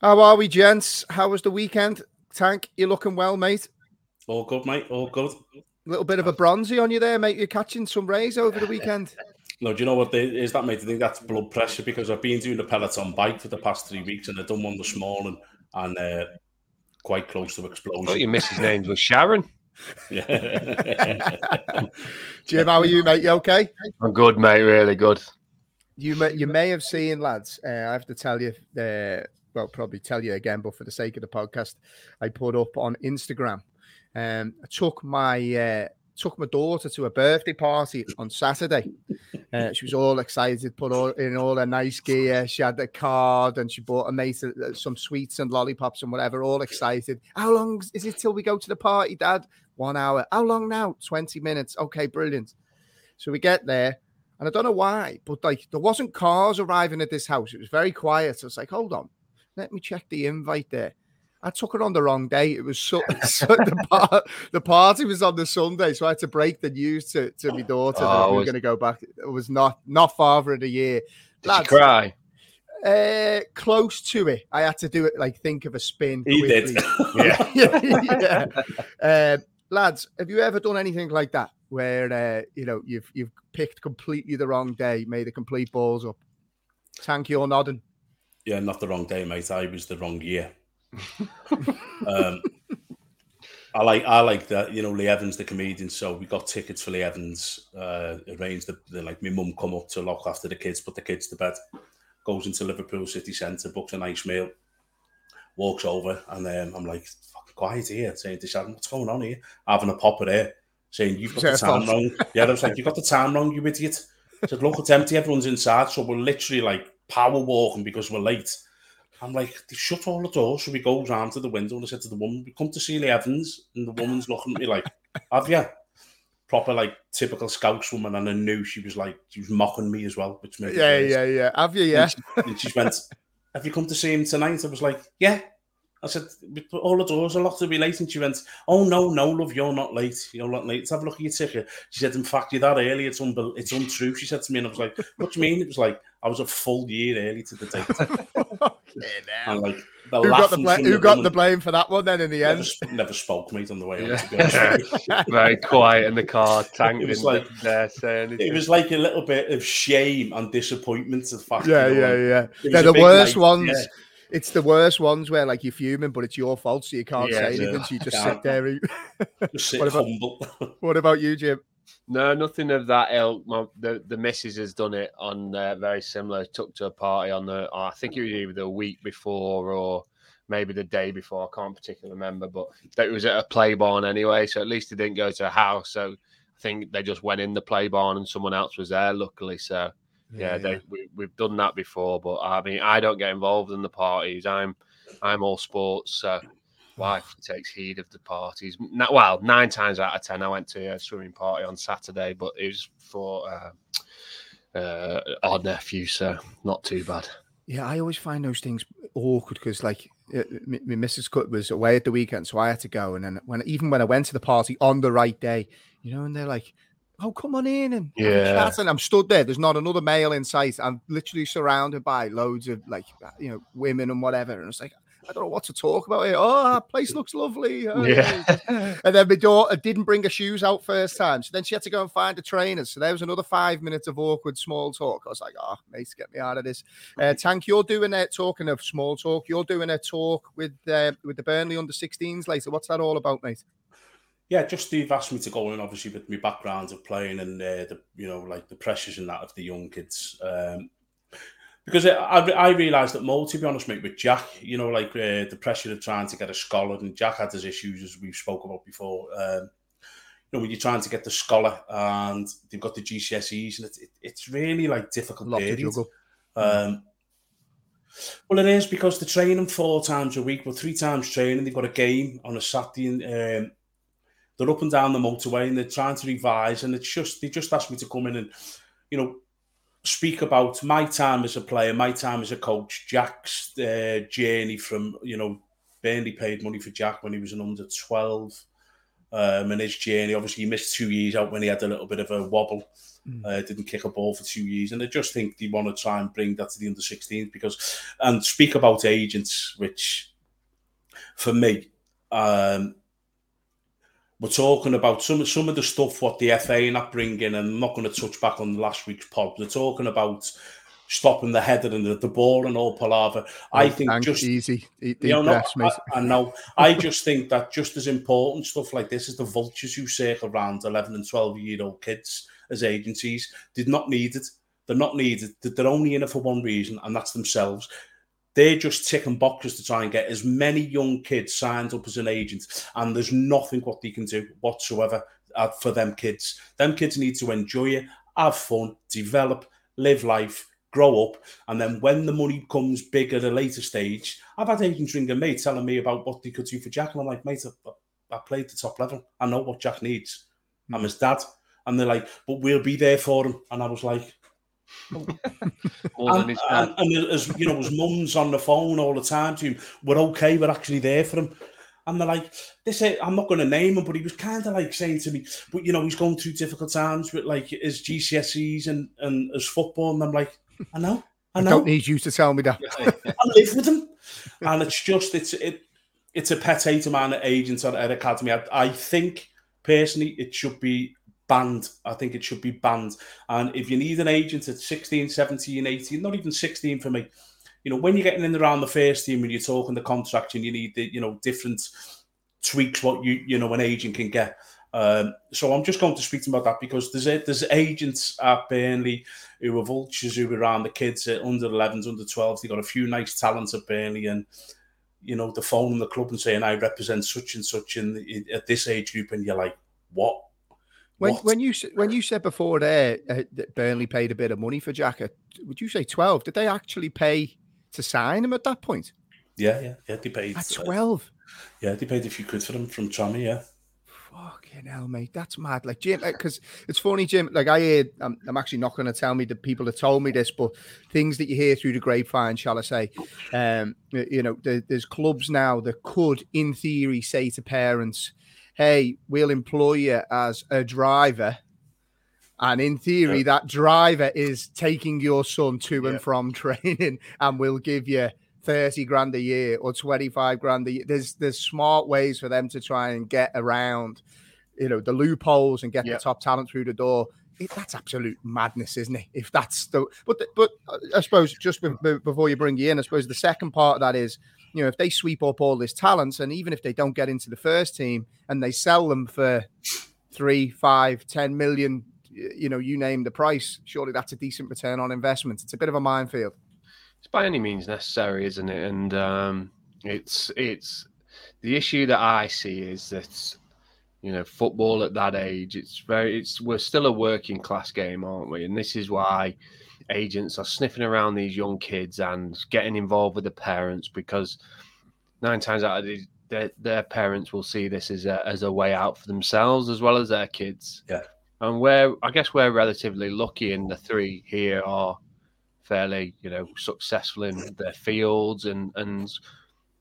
How are we, gents? How was the weekend? Tank, you're looking well, mate? All good, mate. All good. A little bit of a bronzy on you there, mate. You're catching some rays over the weekend. No, do you know what they, is that, mate? I think that's blood pressure because I've been doing the peloton bike for the past three weeks and I've done one this morning and uh, quite close to explosion. Oh, your missus' name was Sharon. Yeah. Jim, how are you, mate? You okay? I'm good, mate. Really good. You may, you may have seen, lads. Uh, I have to tell you, uh, well, probably tell you again, but for the sake of the podcast, I put up on Instagram. Um, I took my uh, took my daughter to a birthday party on Saturday. Uh, she was all excited, put all in all her nice gear. She had the card and she bought a mate uh, some sweets and lollipops and whatever. All excited. How long is it till we go to the party, Dad? One hour. How long now? Twenty minutes. Okay, brilliant. So we get there, and I don't know why, but like there wasn't cars arriving at this house. It was very quiet. So I was like, hold on, let me check the invite there. I took it on the wrong day. It was so, so the, par- the party was on the Sunday, so I had to break the news to, to my daughter that Oh, we were going to go back. It was not not father of the year. Did Lads, she cry? Uh, close to it. I had to do it like think of a spin. he did. yeah. yeah. Um, lads, have you ever done anything like that where uh, you know you've you've picked completely the wrong day, made a complete balls up? Thank you, or nodding. Yeah, not the wrong day, mate. I was the wrong year. um, I like I like that. You know, Lee Evans, the comedian. So we got tickets for Lee Evans. Uh, arranged the, the like my mum come up to look after the kids, put the kids to bed. Goes into Liverpool city centre, books a nice meal, walks over, and um, I'm like, "Fucking quiet here," saying to Sharon, "What's going on here?" Having a pop at her, saying, "You've got the time wrong." Yeah, I was like, "You got the time wrong, you idiot." I said, "Look, it's empty. Everyone's inside, so we're literally like power walking because we're late." I'm like, they shut all the doors, so we go round to the window and I said to the woman, We come to see Evans, and the woman's looking at me like, Have you? Proper like typical Scouse woman, and I knew she was like she was mocking me as well, which made Yeah, yeah, yeah. Have you? Yeah. And she, and she went, Have you come to see him tonight? I was like, Yeah. I said, "But all the doors are locked to be late. And she went, Oh, no, no, love, you're not late. You're not late. Let's have a look at your ticket. She said, In fact, you're that early. It's, unbel- it's untrue. She said to me, and I was like, What do you mean? It was like, I was a full year early to the date. And like, the Who got the laughing blame? from Who got woman the blame for that one then in the Never, end? sp- never spoke, mate, on the way home. To be honest with you. Very quiet in the car. Tank It was like- dare say anything. It was like a little bit of shame and disappointment. to The fact, Yeah, you know, yeah, yeah. They're the worst night, ones. yeah. It's the worst ones where like you're fuming, but it's your fault, so you can't Yeah, say anything. So you just sit there. and- Just sit What about- humble. what about you, Jim? No, nothing of that ilk. My, the the missus has done it on uh, very similar. Took to a party on the. I think it was either the week before or maybe the day before. I can't particularly remember, but it was at a play barn anyway. So at least they didn't go to a house. So I think they just went in the play barn and someone else was there. Luckily, so yeah, They, we, we've done that before. But I mean, I don't get involved in the parties. I'm I'm all sports. So wife takes heed of the parties. Well, nine times out of ten, I went to a swimming party on Saturday, but it was for uh, uh, our nephew, so not too bad. Yeah, I always find those things awkward because, like, uh, my, Mrs. Cut was away at the weekend, so I had to go. And then when even when I went to the party on the right day, you know, and they're like, "Oh, come on in and Yeah. chat," and I'm stood there. There's not another male in sight. I'm literally surrounded by loads of like, you know, women and whatever. And it's like, I don't know what to talk about here. Oh, our place looks lovely. Oh, Yeah. and then my daughter didn't bring her shoes out first time. So then she had to go and find a trainer. So there was another five minutes of awkward small talk. I was like, oh, mate, get me out of this. Uh, Tank, you're doing a talking of small talk. You're doing a talk with uh, with the Burnley under 16s later. What's that all about, mate? Yeah, just Steve asked me to go in, obviously, with my background of playing and uh, the you know like the pressures and that of the young kids. Um, because I, I, I realised that more, to be honest, mate, with Jack, you know, like uh, the pressure of trying to get a scholar, and Jack had his issues as we've spoken about before. Um, you know, when you're trying to get the scholar and they've got the GCSEs, and it's it, it's really like difficult. Lot to juggle. Um, well, it is because they're training four times a week, but three times training. They've got a game on a Saturday, and um, they're up and down the motorway, and they're trying to revise. And it's just they just asked me to come in and, you know, speak about my time as a player, my time as a coach, Jack's uh, journey from you know, Burnley paid money for Jack when he was an under twelve. um, and his journey. Obviously, he missed two years out when he had a little bit of a wobble. Mm. Uh, didn't kick a ball for two years, and I just think they want to try and bring that to the under 16s because, and speak about agents, which for me, um, we're talking about some some of the stuff what the FA are not bringing, and I'm not going to touch back on last week's pod. They're talking about stopping the header and the, the ball and all palaver. Oh, I think just easy. you know, no, I, I, know. I just think that just as important stuff like this is the vultures who circle around 11 and 12 year old kids as agencies. Did not need it. They're not needed. They're only in it for one reason, and that's themselves. They're just ticking boxes to try and get as many young kids signed up as an agent, and there's nothing what they can do whatsoever uh, for them kids. Them kids need to enjoy it, have fun, develop, live life, grow up, and then when the money comes big at a later stage, I've had agents ringing me telling me about what they could do for Jack, and I'm like, mate, I, I played the top level. I know what Jack needs. I'm his dad, and they're like, but we'll be there for him, and I was like, and, and, and, as you know, his mum's on the phone all the time to him. We're okay. We're actually there for him. And they're like, they say, I'm not going to name him, but he was kind of like saying to me, but you know, he's going through difficult times with like his GCSEs and and his football. And I'm like, I know, I know. I don't need you to tell me that. I live with him, and it's just it's it it's a pet hate of mine at agents at, at academy. I, I think personally it should be banned. I think it should be banned. And if you need an agent at 16, 17, 18, not even 16 for me, you know, when you're getting in around the first team, when you're talking the contract and you need the, you know, different tweaks what you, you know, an agent can get. Um, so I'm just going to speak to about that because there's a, there's agents at Burnley who are vultures who are around the kids at under 11s, under 12s. They got a few nice talents at Burnley and you know the phone in the club and saying I represent such and such in at this age group, and you're like, what? When, when you when you said before there uh, that Burnley paid a bit of money for Jack, would you say twelve? Did they actually pay to sign him at that point? Yeah, yeah, yeah. They paid at uh, twelve. Uh, yeah, they paid a few quid for him from Tommy. Yeah. Fucking hell, mate, that's mad. Like Jim, because it's funny, Jim. Like I hear, I'm, I'm actually not going to tell me the people that told me this, but things that you hear through the grapevine, shall I say? Um, you know, there, there's clubs now that could, in theory, say to parents hey, we'll employ you as a driver. And in theory, yeah. that driver is taking your son to yeah. and from training and we'll give you 30 grand a year or 25 grand a year. There's there's smart ways for them to try and get around, you know, the loopholes and get yeah. the top talent through the door. It, that's absolute madness, isn't it? If that's the but the, but uh, I suppose just be, before you bring you in, I suppose the second part of that is you know, if they sweep up all this talent, and even if they don't get into the first team and they sell them for three, five, ten million, you know, you name the price, surely that's a decent return on investment. It's a bit of a minefield. It's by any means necessary, isn't it? And um, it's it's the issue that I see is that you know football at that age it's very it's we're still a working class game aren't we and this is why agents are sniffing around these young kids and getting involved with the parents because nine times out of ten, their, their parents will see this as a, as a way out for themselves as well as their kids. Yeah. And we're, I guess we're relatively lucky in the three here are fairly, you know, successful in their fields and, and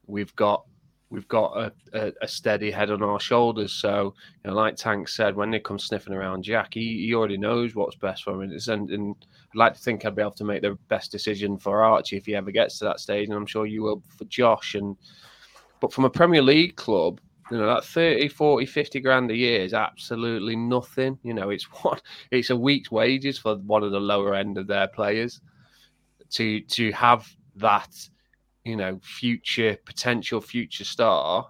we've got we've got a, a, a, steady head on our shoulders. So, you know, like Tank said, when they come sniffing around Jack, he, he already knows what's best for him. It's, And, and I'd like to think I'd be able to make the best decision for Archie if he ever gets to that stage. And I'm sure you will for Josh. And But from a Premier League club, you know, that 30, 40, 50 grand a year is absolutely nothing. You know, it's what it's a week's wages for one of the lower end of their players to to have that you know, future potential future star.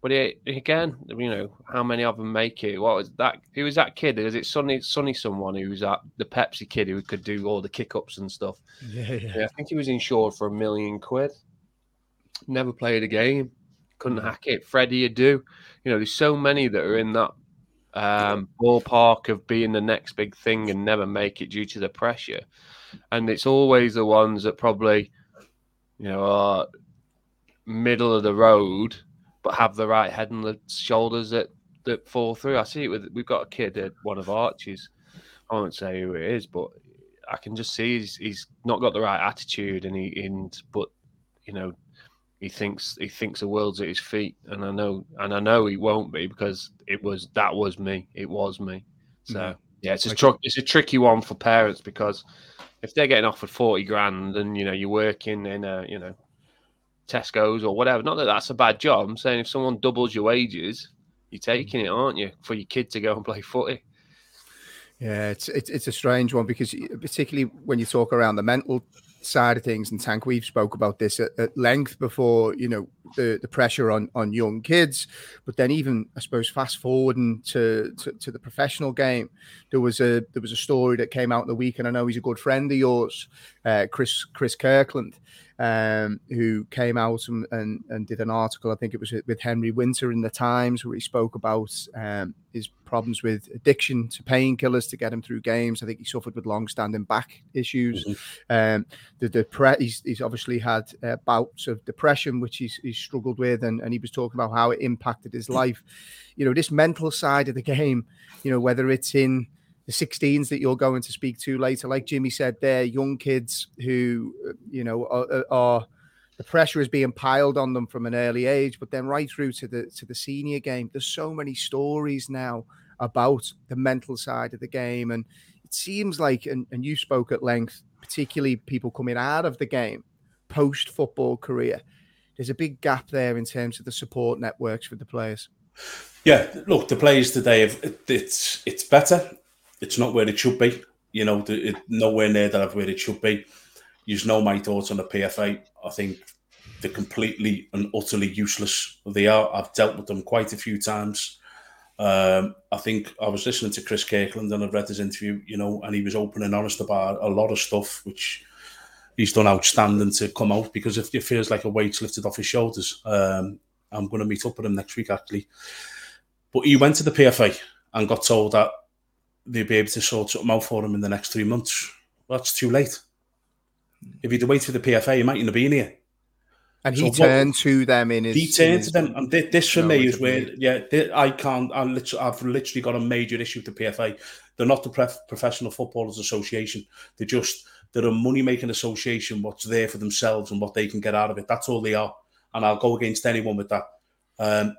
But it, again, you know, how many of them make it? What was that? Who was that kid? Was it Sonny? Sonny, someone who was that the Pepsi kid who could do all the kick ups and stuff? Yeah, yeah. yeah, I think he was insured for a million quid. Never played a game. Couldn't hack it. Freddie Adu. You know, there's so many that are in that um, ballpark of being the next big thing and never make it due to the pressure. And it's always the ones that probably you know, are middle of the road, but have the right head and the shoulders that that fall through. I see it with we've got a kid at one of Archie's. I won't say who it is, but I can just see he's, he's not got the right attitude, and he and but you know he thinks he thinks the world's at his feet, and I know and I know he won't be because it was that was me. It was me. So mm-hmm. yeah, it's a tr- it's a tricky one for parents because if they're getting offered forty grand and you know you're working in a you know Tesco's or whatever, not that that's a bad job. I'm saying if someone doubles your wages, you're taking it, aren't you, for your kid to go and play footy? Yeah, it's it's, it's a strange one because particularly when you talk around the mental side of things, and Tank, we've spoke about this at, at, length before. You know the the pressure on on young kids, but then even I suppose fast forwarding to, to to, the professional game, there was a there was a story that came out in the week, and I know he's a good friend of yours, uh, Chris Chris Kirkland, um, who came out and, and, and did an article. I think it was with Henry Winter in the Times, where he spoke about um, his problems with addiction to painkillers to get him through games. I think he suffered with long-standing back issues. Mm-hmm. Um, the depre- he's, he's obviously had uh, bouts of depression, which he's, he's struggled with, and, and he was talking about how it impacted his life. You know, this mental side of the game. You know, whether it's in the 16s that you're going to speak to later, like Jimmy said, they're young kids who, you know, are, are, the pressure is being piled on them from an early age, but then right through to the to the senior game. There's so many stories now about the mental side of the game, and it seems like, and, and you spoke at length, particularly people coming out of the game post football career. There's a big gap there in terms of the support networks for the players. Yeah, look, the players today, it's it's better it's not where it should be. You know, it, nowhere near that of where it should be. You know my thoughts on the PFA. I think they're completely and utterly useless. They are. I've dealt with them quite a few times. Um, I think I was listening to Chris Kirkland and I've read his interview, you know, and he was open and honest about a lot of stuff, which he's done outstanding to come out because if it feels like a weight's lifted off his shoulders. Um, I'm going to meet up with him next week, actually. But he went to the PFA and got told that they'd be able to sort something out for him in the next three months. Well, that's too late. If he'd waited for the PFA, he might not have been here. And he so turned what, to them in his. He turned to them, and this for me is where, yeah, I can't. I literally, I've literally got a major issue with the PFA. They're not the Professional Footballers Association. They're just they're a money making association. What's there for themselves and what they can get out of it. That's all they are. And I'll go against anyone with that. Um,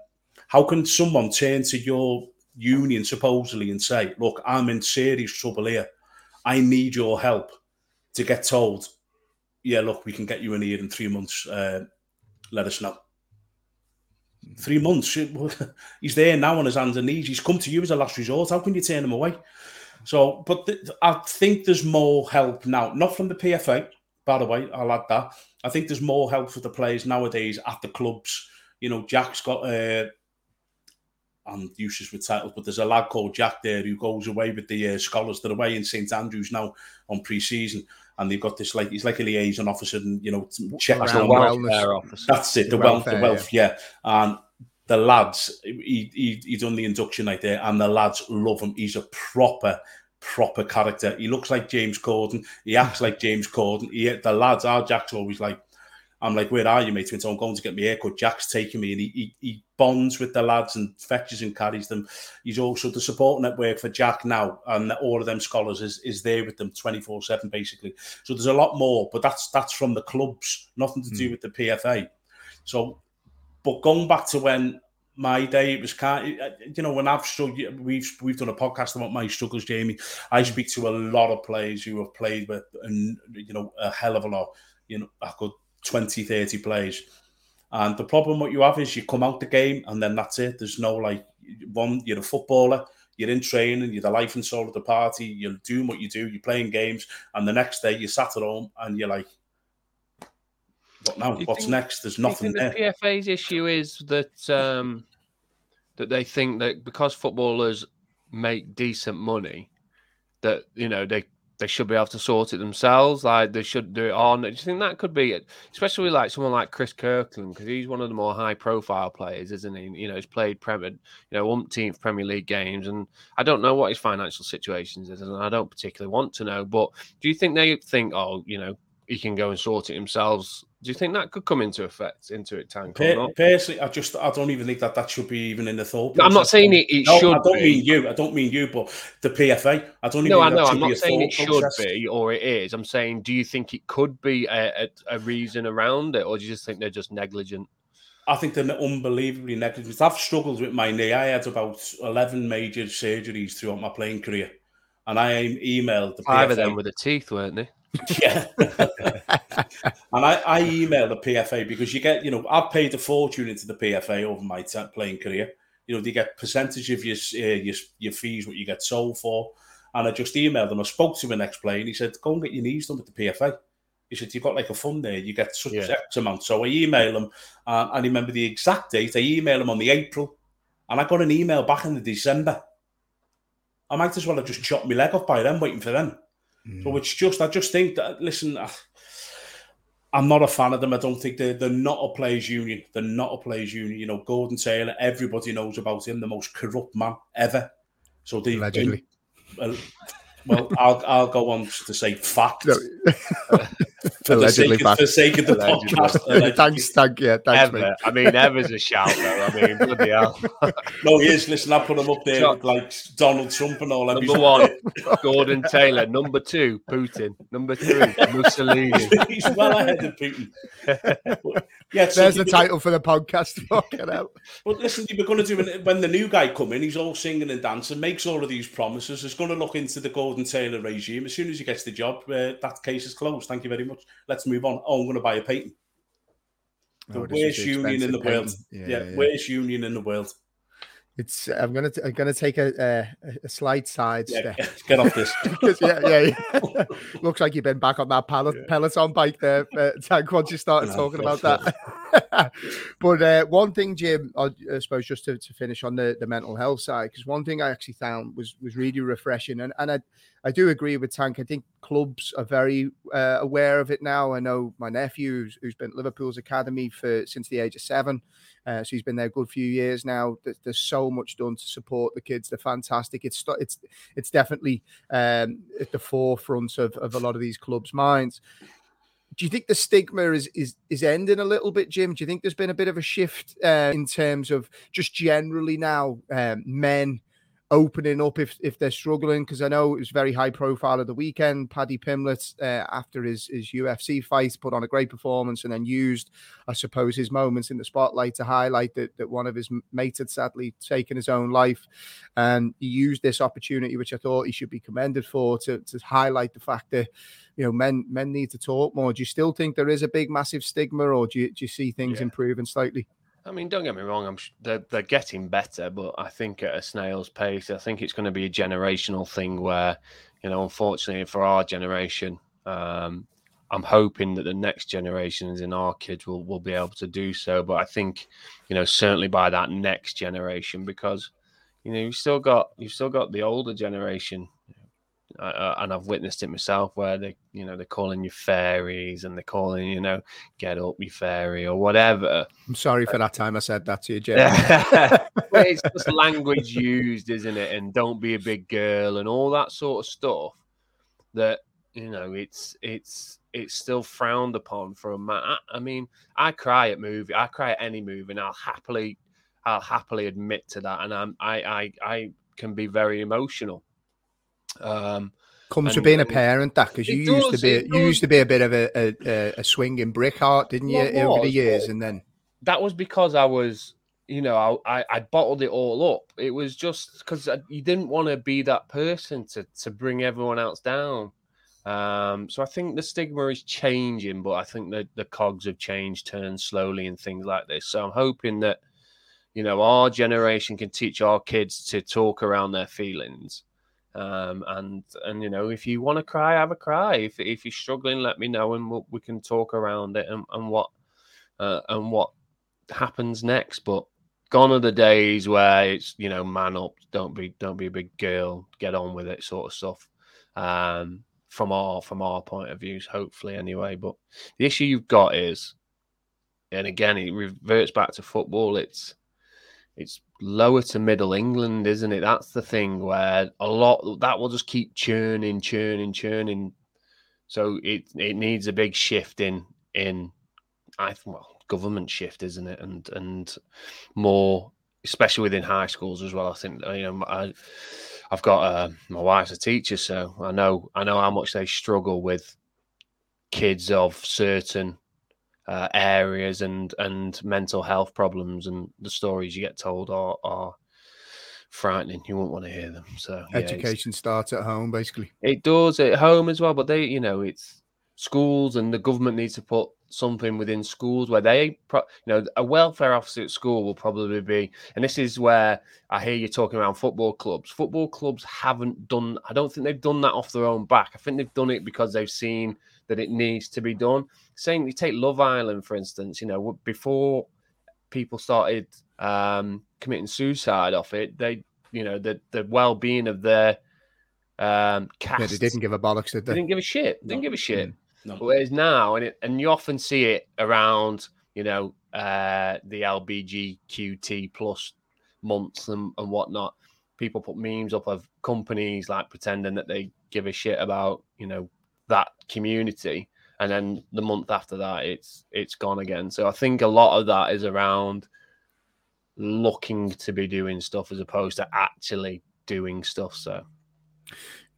how can someone turn to your union supposedly and say, "Look, I'm in serious trouble here. I need your help," to get told, "Yeah, look, we can get you in here in three months. Uh, let us know." Three months. He's there now on his hands and knees. He's come to you as a last resort. How can you turn him away? So, but th- I think there's more help now, not from the PFA, by the way. I'll add that. I think there's more help for the players nowadays at the clubs. You know, Jack's got uh, and useless with titles. But there's a lad called Jack there who goes away with the uh, scholars. They're away in St Andrews now on pre-season, and they've got this like he's like a liaison officer, and you know check the welfare officer. That's it, the, the wealth, the wealth, yeah. yeah. And the lads, he, he he done the induction night there, and the lads love him. He's a proper proper character. He looks like James Corden. He acts like James Corden. He, the lads, our Jack's always like, I'm like, where are you, mate? So I'm going to get my haircut. Jack's taking me, and he, he, he bonds with the lads and fetches and carries them. He's also the support network for Jack now, and all of them scholars is, is there with them 24 7 basically. So there's a lot more, but that's that's from the clubs, nothing to do mm. with the PFA. So, but going back to when my day, it was kind of, you know, when I've struggled, we've we've done a podcast about my struggles, Jamie. I hmm. speak to a lot of players who have played with, and you know, a hell of a lot. You know, I could 20, 30 plays. And the problem what you have is you come out the game and then that's it. There's no like one, you're a footballer, you're in training, you're the life and soul of the party, you're doing what you do, you're playing games, and the next day you sat at home and you're like, what now? What's think, next? There's nothing there. The PFA's issue is that um, that they think that because footballers make decent money, that you know they they should be able to sort it themselves. Like they should do it on. Do you think that could be it? Especially like someone like Chris Kirkland, because he's one of the more high profile players, isn't he? You know, he's played Premier, you know, umpteenth Premier League games, and I don't know what his financial situations is, and I don't particularly want to know. But do you think they think, oh, you know, he can go and sort it themselves. Do you think that could come into effect into it, Tank? Per- personally, I just I don't even think that that should be even in the thought. I'm not saying it, it no, should. I don't be. mean you. I don't mean you, but the PFA. I don't even. No, I know. I'm not saying it should process. be or it is. I'm saying, do you think it could be a, a, a reason around it, or do you just think they're just negligent? I think they're unbelievably negligent. I've struggled with my knee. I had about 11 major surgeries throughout my playing career. And I emailed the Five PFA. of them with the teeth, weren't they? Yeah. and I, I emailed the PFA because you get, you know, I've paid a fortune into the PFA over my t- playing career. You know, they get percentage of your, uh, your your fees, what you get sold for. And I just emailed him. I spoke to an next player and he said, go and get your knees done with the PFA. He said, you've got like a fund there. You get such Yeah. X amount. So I emailed him uh, and I remember the exact date. I emailed him on the April and I got an email back in the December. I might as well have just chopped my leg off by then, waiting for them. So it's just, I just think that, listen, I- I'm not a fan of them. I don't think they're, they're not a players' union. They're not a players' union. You know, Gordon Taylor, everybody knows about him, the most corrupt man ever. So they Allegedly. Well, well, I'll, I'll go on to say fact. No. for, the sake of, for the sake of the Allegedly. podcast. allegedly. thanks, thank yeah, thanks, mate. Ever. I mean, ever's a shout, though. I mean, bloody hell. No, he is. Listen, I put him up there with like Donald Trump and all that. Number one, Gordon Taylor. Number two, Putin. Number three, Mussolini. He's well ahead of Putin. But, yeah, so There's they the were- title for the podcast. Fucking hell. But listen, they were going to do it when the new guy come in. He's all singing and dancing, makes all of these promises. He's going to look into the Gordon Taylor regime. As soon as he gets the job, uh, that case is closed. Thank you very much. Let's move on. Oh, I'm going to buy a patent. The Oh, worst union in the expensive world. patent. Yeah, worst union in the world. It's. I'm gonna. I'm gonna take a a, a slight side Yeah, step. get off this. Yeah, yeah, yeah. Looks like you've been back on that pellet, Peloton bike there, uh, Tank, once you started No, talking about that. But uh, one thing, Jim, I, suppose just to, to finish on the, the mental health side, because one thing I actually found was was really refreshing, and, and I, I do agree with Tank. I think clubs are very uh, aware of it now. I know my nephew, who's, who's been at Liverpool's academy for since the age of seven, uh, so he's been there a good few years now. There's, there's so much done to support the kids. They're fantastic. It's it's it's definitely um, at the forefront of, of a lot of these clubs' minds. Do you think the stigma is is is ending a little bit, Jim? Do you think there's been a bit of a shift uh, in terms of just generally now um, men opening up if if they're struggling? Because I know it was very high profile at the weekend. Paddy Pimblett, uh, after his his UFC fight, put on a great performance and then used, I suppose, his moments in the spotlight to highlight that that one of his mates had sadly taken his own life, and he used this opportunity, which I thought he should be commended for, to to highlight the fact that you know men men need to talk more. Do you still think there is a big massive stigma, or do you, do you see things Yeah. improving slightly? I mean, don't get me wrong. I'm sh- they're, they're getting better, but I think at a snail's pace. I think it's going to be a generational thing where, you know, unfortunately for our generation, um, I'm hoping that the next generations in our kids will will be able to do so. But I think, you know, certainly by that next generation, because, you know, you've still got you've still got the older generation. Uh, uh, and I've witnessed it myself, where they, you know, they're calling you fairies and they're calling, you know, get up, you fairy, or whatever. I'm sorry for that time I said that to you, Jim. It's just language used, isn't it? And don't be a big girl and all that sort of stuff. That you know, it's it's it's still frowned upon for a man. I, I mean, I cry at movie. I cry at any movie, and I'll happily, I'll happily admit to that. And I'm I I I can be very emotional. Um, Comes to And- being a parent, that because you It used to be you used to be a bit of a a, a, swinging brick heart, didn't you, Well, over the years? And then that was because I was, you know, I, I, I bottled it all up. It was just because you didn't want to be that person to to bring everyone else down. Um, so I think the stigma is changing, but I think that the cogs have changed, turned slowly, and things like this. So I'm hoping that, you know, our generation can teach our kids to talk around their feelings. Um, and and you know, if you want to cry, have a cry. If if you're struggling, let me know, and we'll, we can talk around it and, and what uh, and what happens next. But gone are the days where it's you know man up, don't be don't be a big girl, get on with it, sort of stuff. Um, from our from our point of views, hopefully anyway. But the issue you've got is, and again, it reverts back to football. It's it's lower to middle England, isn't it? That's the thing where a lot that will just keep churning, churning, churning So it it needs a big shift in in I well government shift, isn't it? And and more, especially within high schools as well. I think you know I I've got uh, my wife's a teacher, so I know I know how much they struggle with kids of certain uh, areas and and mental health problems, and the stories you get told are are frightening. You won't want to hear them. So yeah, education starts at home, basically. It does at home as well, but they, you know, it's schools and the government needs to put something within schools where they, you know, a welfare officer at school will probably be, and this is where I hear you talking around football clubs. Football clubs haven't done, I don't think they've done that off their own back. I think they've done it because they've seen that it needs to be done. Saying you take Love Island, for instance, you know, before people started um, committing suicide off it, they, you know, the, the well being of their um, cast. Yeah, they didn't give a bollocks, did they? they didn't give a shit. They didn't give a shit. Mm. No. Whereas now, and it, and you often see it around, you know, uh, the LBGQT plus months and, and whatnot. People put memes up of companies like pretending that they give a shit about, you know, that community, and then the month after that, it's it's gone again. So I think a lot of that is around looking to be doing stuff as opposed to actually doing stuff. So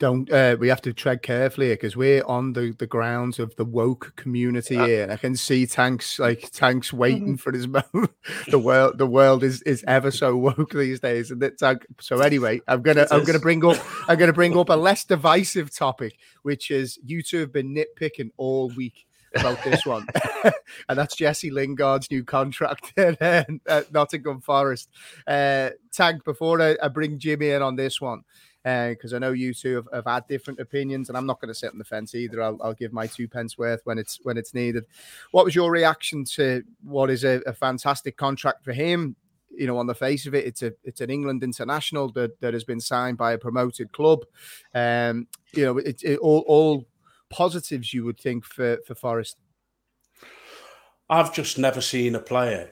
don't uh, we have to tread carefully because we're on the, the grounds of the woke community yeah. here and i can see tanks like tanks waiting for his moment the world the world is is ever so woke these days and it's so anyway i'm gonna i'm gonna bring up i'm gonna bring up a less divisive topic which is you two have been nitpicking all week about this one, and that's Jesse Lingard's new contract at, at Nottingham Forest. Uh, Tank, before I, I bring Jimmy in on this one, because uh, I know you two have, have, had different opinions, and I'm not going to sit on the fence either. I'll, I'll, give my two pence worth when it's when it's needed. What was your reaction to what is a, a, fantastic contract for him? You know, on the face of it, it's a it's an England international that, that has been signed by a promoted club. Um, you know, it's it, all all positives you would think for for Forest. I've just never seen a player,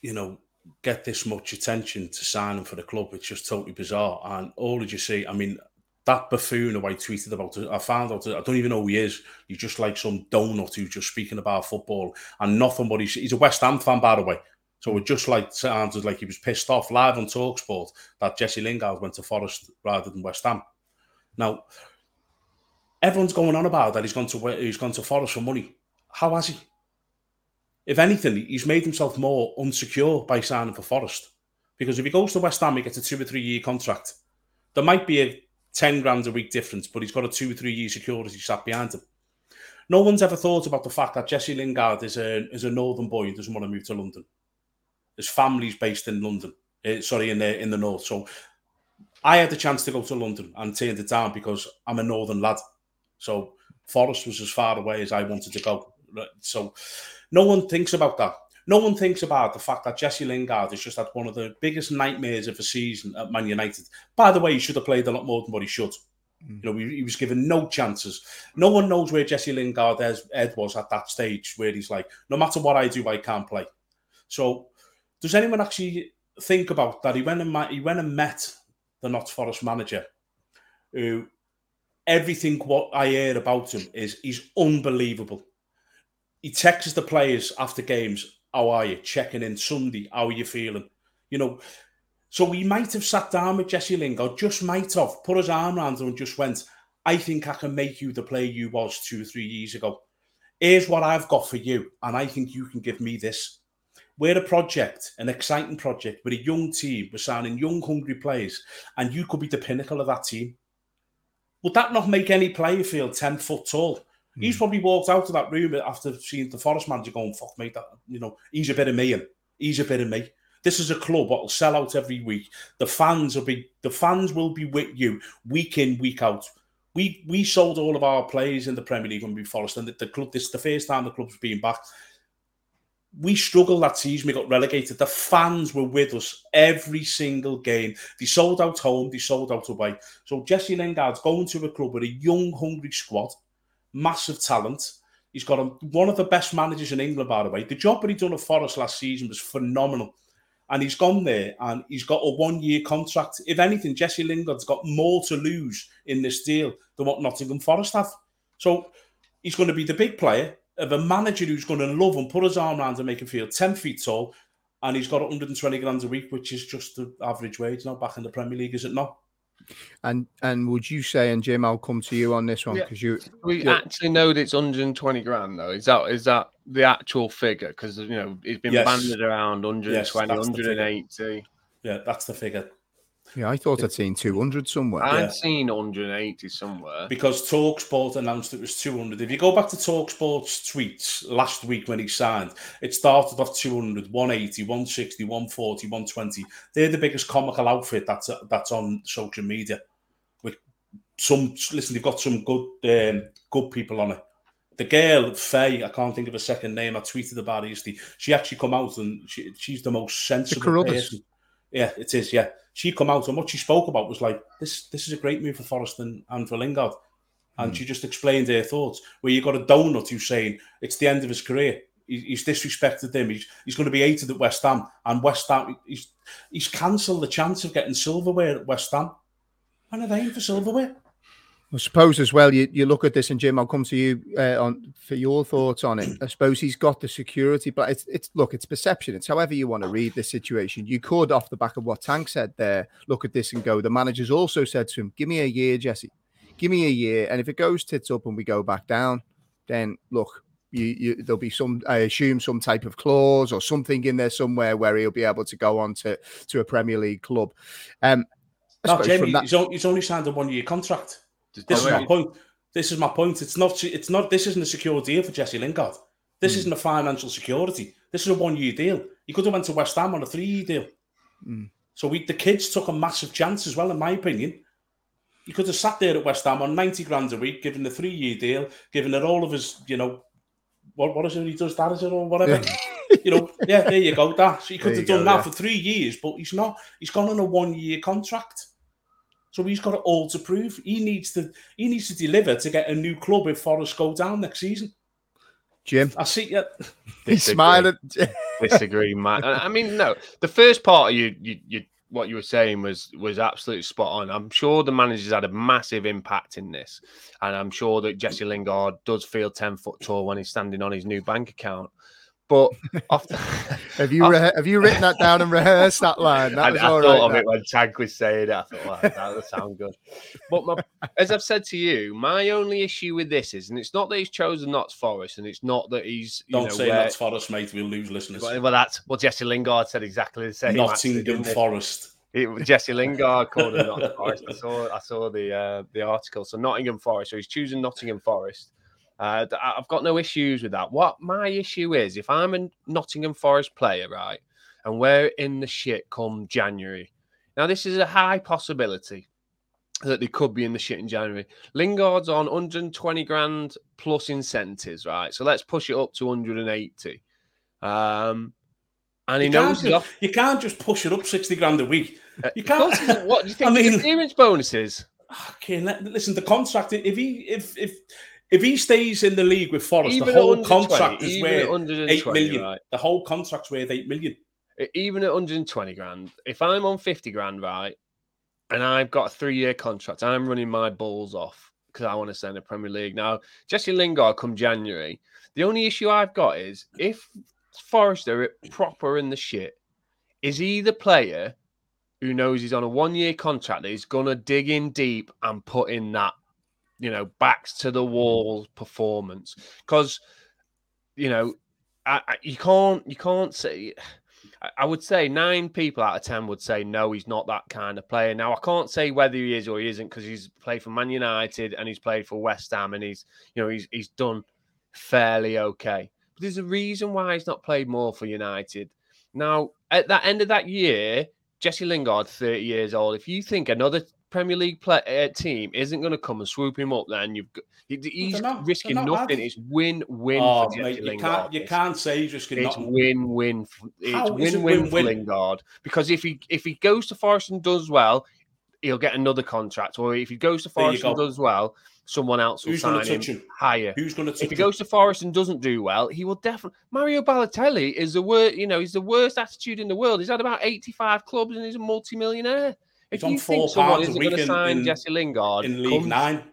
you know, get this much attention to sign him for the club. It's just totally bizarre. And all did you see? I mean, that buffoon who I tweeted about, I found out, I don't even know who he is. He's just like some donut who's just speaking about football and nothing but he's, he's a West Ham fan, by the way. So it just like sounded like he was pissed off live on Talksport that Jesse Lingard went to Forest rather than West Ham. Now, everyone's going on about that he's gone to he's gone to Forest for money. How has he? If anything, he's made himself more unsecure by signing for Forest. Because if he goes to West Ham, he gets a two or three year contract. There might be a 10 grand a week difference, but he's got a two or three year security sat behind him. No one's ever thought about the fact that Jesse Lingard is a, is a northern boy who doesn't want to move to London. His family's based in London, uh, sorry, in the, in the north. So I had the chance to go to London and turned it down because I'm a northern lad. So Forest was as far away as I wanted to go. So no one thinks about that. No one thinks about the fact that Jesse Lingard has just had one of the biggest nightmares of a season at Man United. By the way, he should have played a lot more than what he should. Mm. You know, he, he, was given no chances. No one knows where Jesse Lingard Lingard's head was at that stage, where he's like, no matter what I do, I can't play. So, does anyone actually think about that? He went and he went and met the Notts Forest manager, who everything what I hear about him is he's unbelievable he texts the players after games, how are you? Checking in Sunday, how are you feeling? You know, so we might have sat down with Jesse Lingard, just might have put his arm around him and just went, I think I can make you the player you was two or three years ago. Here's what I've got for you, and I think you can give me this. We're a project, an exciting project with a young team. We're signing young, hungry players, and you could be the pinnacle of that team. Would that not make any player feel 10 foot tall? He's hmm. probably walked out of that room after seeing the Forest manager going, fuck me, that you know, he's a bit of me and he's a bit of me. This is a club that will sell out every week. The fans will be the fans will be with you week in, week out. We we sold all of our players in the Premier League when we Forest, and the, the club this is the first time the club's been back. We struggled that season. We got relegated. The fans were with us every single game. They sold out home. They sold out away. So Jesse Lingard's going to a club with a young, hungry squad massive talent. He's got a, one of the best managers in England, by the way. The job that he done at Forest last season was phenomenal. And he's gone there and he's got a one year contract. If anything, Jesse Lingard's got more to lose in this deal than what Nottingham Forest have. So he's going to be the big player of a manager who's going to love and put his arm around and make him feel 10 feet tall. And he's got 120 grand a week, which is just the average wage now back in the Premier League, is it not? And and would you say, and Jim, I'll come to you on this one Yeah. because you We Yeah. actually know that it's 120 grand though. Is that is that the actual figure? Because you know it's been Yes. banded around 120, Yes, that's the figure. 180. Yeah, that's the figure. Yeah, I thought I'd seen two hundred somewhere. I'd Yeah. seen 180 somewhere. Because Talksport announced it was 200. If you go back to Talksport's tweets last week when he signed, it started off 200, 180, 160, 140, 120. They're the biggest comical outfit that's that's on social media. With some, listen, they've got some good um, good people on it. The girl, Faye, I can't think of a second name. I tweeted about it yesterday. She actually come out and she, she's the most sensible person. Yeah, it is. Yeah, she come out and what she spoke about was like this. This is a great move for Forest and, and for Lingard, and hmm. she just explained her thoughts. Where you got a donut who's saying it's the end of his career. He, he's disrespected them. He's he's going to be hated at West Ham, and West Ham he's he's cancelled the chance of getting silverware at West Ham. And are they in for silverware? I suppose as well, you, you look at this, and Jim, I'll come to you uh, on for your thoughts on it. I suppose he's got the security, but it's it's look, it's perception. It's however you want to read this situation. You could, off the back of what Tank said there, look at this and go. The manager's also said to him, "Give me a year, Jesse. Give me a year, and if it goes tits up and we go back down, then look." You, you, there'll be some, I assume, some type of clause or something in there somewhere where he'll be able to go on to, to a Premier League club. Um, No, Jamie, that- he's, only, he's only signed a one year contract. This is my point. This is my point. It's not. It's not. This isn't a secure deal for Jesse Lingard. This Mm. isn't a financial security. This is a one-year deal. He could have went to West Ham on a three-year deal. Mm. So we, the kids took a massive chance as well, in my opinion. He could have sat there at West Ham on ninety grand a week, given the three-year deal, given it all of his, you know, what what is it? He does that, is it or whatever. you know, yeah, there you go. That so he could There have done go, that yeah. for three years, but he's not. He's gone on a one-year contract. So he's got it all to prove. He needs to he needs to deliver to get a new club if Forest go down next season. Jim, I see yeah. he's Disagree. smiling. disagree, Matt. I I mean, no, the first part of you, you, you, what you were saying was was absolutely spot on. I'm sure the manager's had a massive impact in this, and I'm sure that Jesse Lingard does feel ten foot tall when he's standing on his new bank account. But off Have you rehe- have you written that down and rehearsed that line? That I, was I all thought right. of that. it when Tank was saying it. I thought, wow, that would sound good. But my, as I've said to you, my only issue with this is, and it's not that he's chosen Notts Forest, and it's not that he's you Don't know, say where- that's Forest, mate. We'll lose listeners. well, well, that's what Jesse Lingard said exactly the same. actually, Nottingham didn't he? Forest. It Jesse Lingard called him Nottingham Forest. I saw I saw the uh, the article. So Nottingham Forest. So he's choosing Nottingham Forest. Uh, I've got no issues with that. What my issue is, if I'm a Nottingham Forest player, right, and we're in the shit come January. Now this is a high possibility that they could be in the shit in January. Lingard's on 120 grand plus incentives, right? So let's push it up to 180. Um, and he You knows can't, off. you can't just push it up 60 grand a week. Uh, You can't- What do you think? I mean- experience bonuses. Okay, listen, the contract, if he if if if he stays in the league with Forest, Even the whole contract is worth 120, eight million. right? The whole contract's worth eight million. Even at 120 grand, if I'm on 50 grand, right, and I've got a three year contract, I'm running my balls off because I want to stay in the Premier League. Now, Jesse Lingard come January, the only issue I've got is if Forest are proper in the shit, is he the player who knows he's on a one year contract that he's going to dig in deep and put in that, you know, backs to the wall performance? Because, you know, I, I, you can't you can't say. I- I would say nine people out of ten would say no, he's not that kind of player. Now I can't say whether he is or he isn't because he's played for Man United and he's played for West Ham and he's you know he's he's done fairly okay. But there's a reason why he's not played more for United. Now at that end of that year, Jesse Lingard, thirty years old. If you think another Premier League play, uh, team isn't going to come and swoop him up, then you've got, he- he's not- risking not nothing. bad. It's win-win Oh, for mate, you can't you can't say he's just It's not. win-win. It's How is it win-win for win-win? Lingard because if he if he goes to Forest and does well, he'll get another contract. Or if he goes to Forest and does well, someone else will Who's sign to him touch him? higher. Who's going to If he him? goes to Forest and doesn't do well, he will definitely. Mario Balotelli is the worst. You know, he's the worst attitude in the world. He's had about eighty-five clubs and he's a multi-millionaire. If you think someone isn't going to sign in, Jesse Lingard in League come, Nine,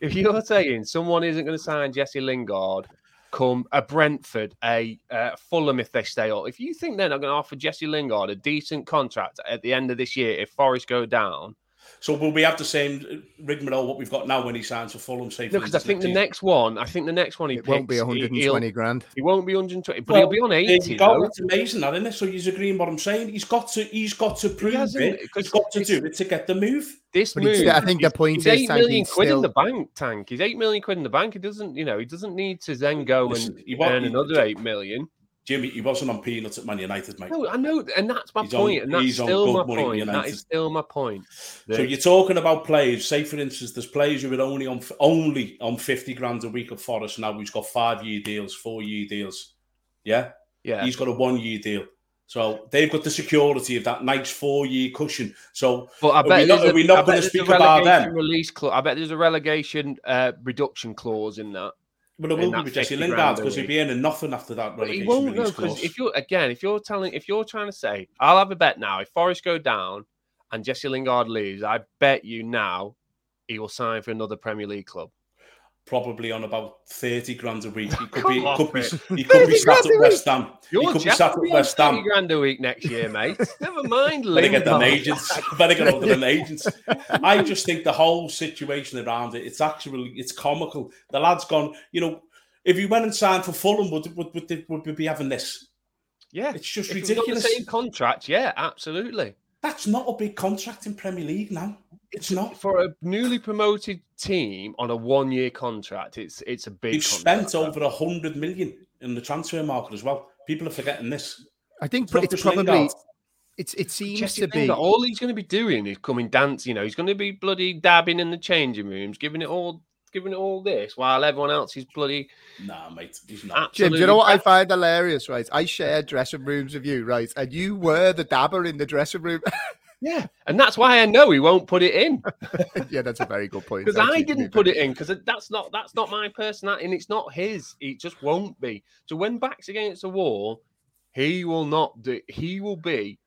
if you're saying someone isn't going to sign Jesse Lingard, come a Brentford, a uh, Fulham if they stay up. If you think they're not going to offer Jesse Lingard a decent contract at the end of this year if Forest go down, So will we have the same rigmarole what we've got now when he signs for Fulham? Say, no, because I think the next one, I think the next one he It won't be 120 grand. he won't be 120, but Well, he'll be on 80. you go. though. It's amazing, that isn't it? So he's agreeing what I'm saying. He's got to. He's got to prove hasn't, it. He's got to do it to get the move. This But move, I think the point he's is, eight Tank, million he's quid in the bank. Tank, he's eight million quid in the bank. He doesn't, you know, he doesn't need to then go Listen, and earn another eight million. Jimmy, he wasn't on peanuts at Man United, mate. No, I know, and that's my He's on- point, and that's he's on still my good money at point. That is still my point. So you're talking about players. Say, for instance, there's players who are only on only on fifty grand a week at Forest now. Who's got five year deals, four year deals. Yeah, yeah, he's got a one year deal. So they've got the security of that nice four year cushion. So but I bet not- are we a- not gonna speak about them? Release clause. I bet there's a relegation uh, reduction clause in that. But it will be with Jesse Lingard because he'll be earning nothing after that But he won't know because if you're again, if you're telling, if you're trying to say, I'll have a bet now. If Forest go down and Jesse Lingard leaves, I bet you now he will sign for another Premier League club. Probably on about thirty grand a week. He could Come be, on, could be, he could be sat at West Ham. He could be sat at will be on West 30 grand a week next year, mate. Never mind. Better get them agents. Better get over them agents. I just think the whole situation around it, it's actually it's comical. The lad's gone, you know, if he went and signed for Fulham, would would would, would we be having this? Yeah, It's just if was the ridiculous. same contract, yeah, absolutely. That's not a big contract in Premier League now. It's not. For a newly promoted team on a one-year contract, it's it's a big. They've contract. spent over a hundred million in the transfer market as well. People are forgetting this. I think It's it's probably Lingard. it's it seems Jesse to be all he's going to be doing is coming dance. You know, he's going to be bloody dabbing in the changing rooms, giving it all, giving it all this, while everyone else is bloody Nah, mate, he's not. absolutely. Jim, do you know what I find hilarious, right? I shared dressing rooms with you, right? And you were the dabber in the dressing room. Yeah, and that's why I know he won't put it in yeah, that's a very good point. because I didn't put it in because that's not that's not my personality and it's not his. It just won't be. So when backs against the wall, he will not do. He will be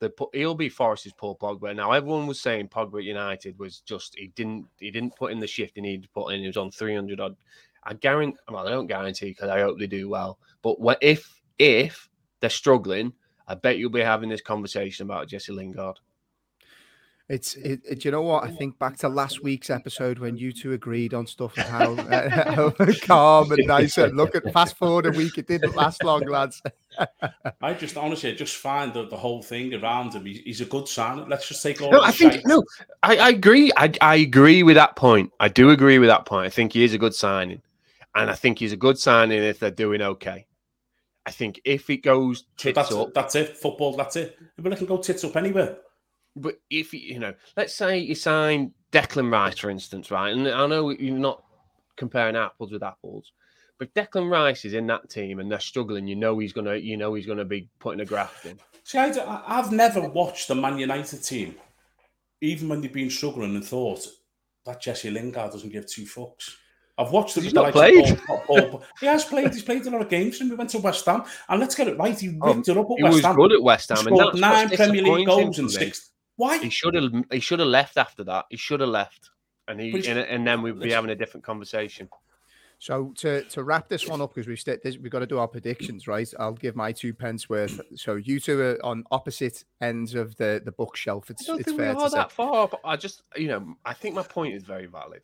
the he'll be Forest's Paul Pogba. Now everyone was saying Pogba United was just he didn't he didn't put in the shift he needed to put in. He was on three hundred odd. I guarantee. Well, I don't guarantee because I hope they do well. But what if if they're struggling? I bet you'll be having this conversation about Jesse Lingard. It's it, it- Do you know what? I think back to last week's episode when you two agreed on stuff and how, uh, how calm and nice. And look at fast forward a week, it didn't last long, lads. I just honestly, I just find the, the whole thing around him, he's a good sign. Let's just take all. No, the I think shite. no, I, I agree. I, I agree with that point. I do agree with that point. I think he is a good signing, and I think he's a good signing if they're doing okay. I think if it goes So tits that's up, that's it. Football. That's it. But it can go tits up anywhere. But if you you know, let's say you sign Declan Rice, for instance, right? And I know you're not comparing apples with apples, but Declan Rice is in that team and they're struggling. You know he's gonna, you know he's gonna be putting a graft in. See, I, have never watched the Man United team, even when they've been struggling, and thought that Jesse Lingard doesn't give two fucks. I've watched them. He's not played. Paul- Paul- Paul- he has played. He's played a lot of games, and we went to West Ham. And let's get it right. He Oh, ripped it up at West Ham. He was good at West He Ham, and scored nine Premier League goals and six. Why? He should have. He should have left after that. He should have left, and he and, and then we'd be having a different conversation. So to to wrap this one up because we've st- this, we've got to do our predictions, right? I'll give my two pence worth. So you two are on opposite ends of the the bookshelf. It's I don't it's think we fair to are say. far, but I just, you know, I think my point is very valid.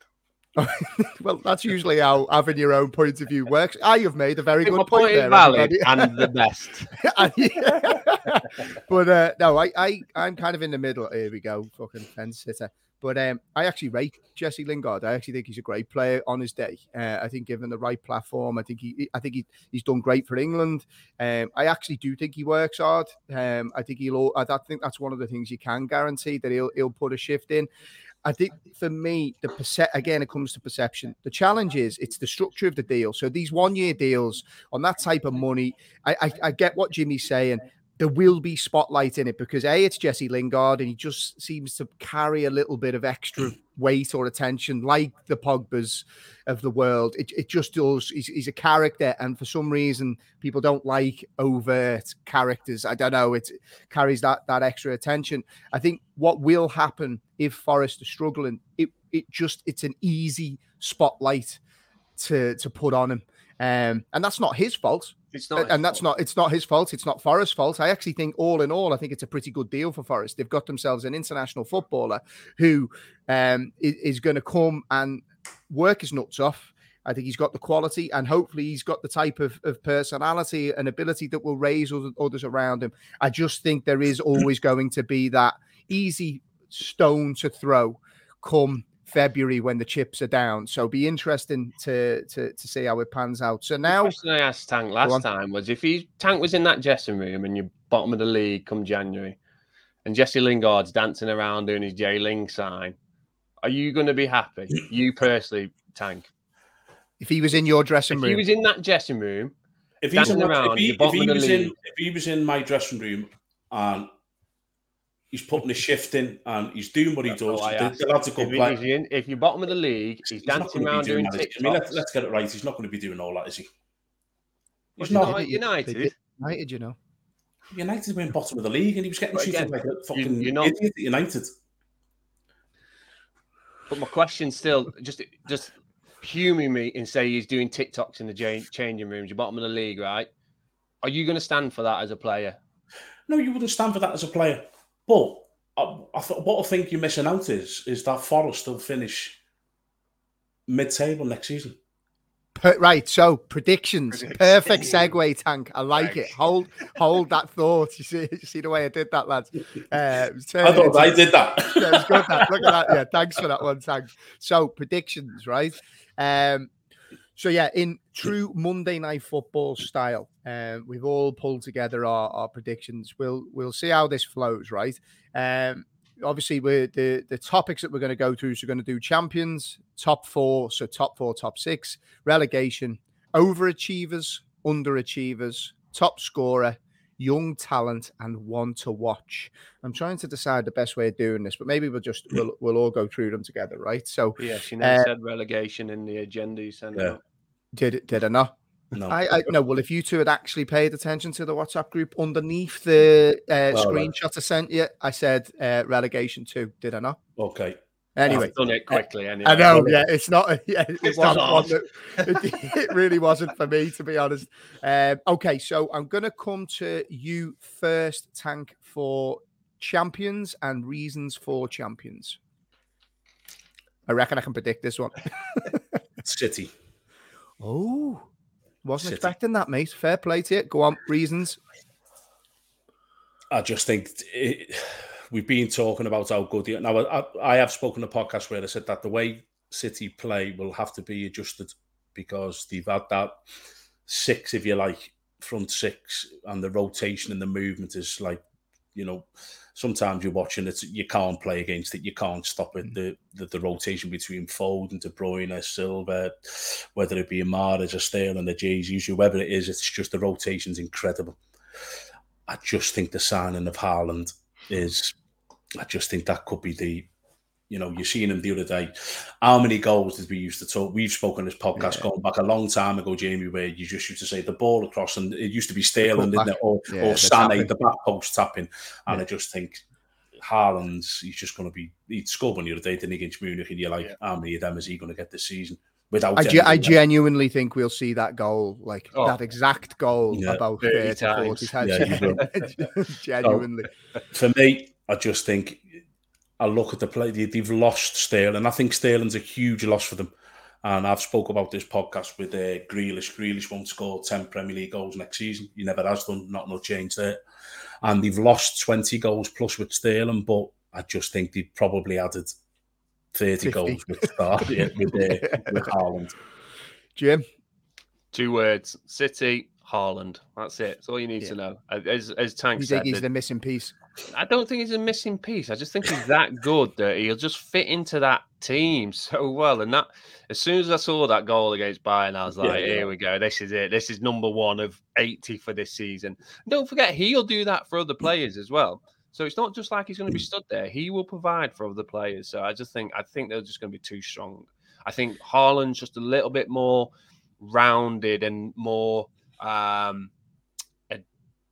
well, that's usually how having your own point of view works. I have made a very good my point there, valid and the best. but uh, no, I, I, I'm kind of in the middle. Here we go, fucking fence sitter. But um, I actually rate Jesse Lingard. I actually think he's a great player on his day. Uh, I think given the right platform, I think he, I think he, he's done great for England. Um, I actually do think he works hard. Um, I think he'll. I think that's one of the things you can guarantee that he'll he'll put a shift in. I think for me, the perce- again, it comes to perception. The challenge is it's the structure of the deal. So these one-year deals on that type of money, I, I, I get what Jimmy's saying. There will be spotlight in it because a it's Jesse Lingard and he just seems to carry a little bit of extra weight or attention, like the Pogba's of the world. It, it just does. He's, he's a character, and for some reason, people don't like overt characters. I don't know. It carries that that extra attention. I think what will happen if Forest are struggling, it it just it's an easy spotlight to to put on him. Um, and that's not his fault. It's not, and that's fault. not it's not his fault. It's not Forest's fault. I actually think, all in all, I think it's a pretty good deal for Forest. They've got themselves an international footballer who um, is, is going to come and work his nuts off. I think he's got the quality, and hopefully, he's got the type of, of personality and ability that will raise others around him. I just think there is always going to be that easy stone to throw come February when the chips are down. So be interesting to to, to see how it pans out. So now, the question I asked Tank last time was if he Tank was in that dressing room and you're bottom of the league come January, and Jesse Lingard's dancing around doing his J Ling sign, are you going to be happy? You personally, Tank. If he was in your dressing if room, he was in that dressing room. If he's in, around, if he, if he was in, if he was in my dressing room and he's putting a shift in and he's doing what he That's does. The, the lad's a good if. In, if you're bottom of the league, he's, he's dancing around doing, doing I mean, let's, let's, get it right. He's not going to be doing all that, is he? He's not. not United. United, you know. United went bottom of the league and he was getting treated like a fucking you, not, idiot at United. But my question still, just just humour me and say he's doing TikToks in the changing rooms. You're bottom of the league, right? Are you going to stand for that as a player? No, you wouldn't stand for that as a player. But I, I th- what I think you're missing out is is that Forest will finish mid-table next season. Per, right, so predictions. predictions. Perfect segue, Tank. I like it. Hold, hold that thought. You see, you see the way I did that, lads. Uh, I thought I did that. yeah, it was good. That. Look at that. Yeah, thanks for that one, Tank. So predictions, right? Um, so yeah, in true Monday Night Football style, um, we've all pulled together our, our predictions. We'll we'll see how this flows, right? Um, obviously, we're the the topics that we're going to go through. So we're going to do champions, top four, so top four, top six, relegation, overachievers, underachievers, top scorer, young talent, and one to watch. I'm trying to decide the best way of doing this, but maybe we'll just we'll, we'll all go through them together, right? So yeah, she never uh, said relegation in the agenda you sent yeah. out. Did it did I not? No. I, I no. Well, if you two had actually paid attention to the WhatsApp group underneath the uh, well, screenshot right. I sent you, I said uh, relegation two. Did I not? Okay. Anyway, I've done it quickly. Anyway. I know. Yeah, it's not. Yeah, it, it's wasn't not that, it, it, really wasn't for me, to be honest. Um, okay, so I'm going to come to you first, Tank, for champions and reasons for champions. I reckon I can predict this one. City. Oh, wasn't City. expecting that, mate. Fair play to it. Go on, reasons. I just think it, we've been talking about how good. Now, I, I have spoken a podcast where I said that the way City play will have to be adjusted because they've had that six, if you like, front six, and the rotation and the movement is like, you know, sometimes you're watching it, you can't play against it, you can't stop it. Mm. The the, the rotation between Foden, De Bruyne, Silva, whether it be Mahrez or Sterling, the Jesus, whoever it is, it's just the rotation's incredible. I just think the signing of Haaland is, I just think that could be the you know, you're seeing him the other day. How many goals did we used to talk? We've spoken this podcast yeah. going back a long time ago, Jamie, where you just used to say the ball across, and it used to be Sterling, didn't it? Or, yeah, or Sané, the back post tapping. And yeah. I just think Haaland's, he's just going to be, he'd scored one the other day, didn't he, against Munich? And you're like, how many of them is he going to get this season? Without I, ge- I genuinely think we'll see that goal, like oh. that exact goal, about 30, 30 40 times. genuinely. So, for me, I just think I look at the play, they've lost Sterling. I think Sterling's a huge loss for them. And I've spoke about this podcast with uh, Grealish. Grealish won't score 10 Premier League goals next season. He never has done, not no change there. And they've lost 20 goals plus with Sterling, but I just think they've probably added 30 50. goals with, uh, with, uh, with Haaland. Jim? Two words City, Haaland. That's it. That's all you need yeah. to know. As, as Tank you said, think he's the missing piece? I don't think he's a missing piece. I just think he's that good that he'll just fit into that team so well. And that, as soon as I saw that goal against Bayern, I was like, yeah, here we go. This is it. This is number one of 80 for this season. And don't forget, he'll do that for other players as well. So it's not just like he's going to be stood there. He will provide for other players. So I just think, I think they're just going to be too strong. I think Haaland's just a little bit more rounded and more um,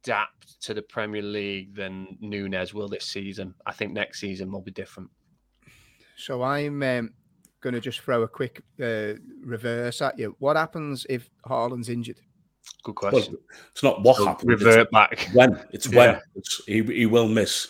adapt to the Premier League than Nunez will this season. I think next season will be different. So I'm um, going to just throw a quick uh, reverse at you. What happens if Haaland's injured? Good Well, question. it's not what So happened. revert It's back. when. It's Yeah. when. It's, he, he will miss.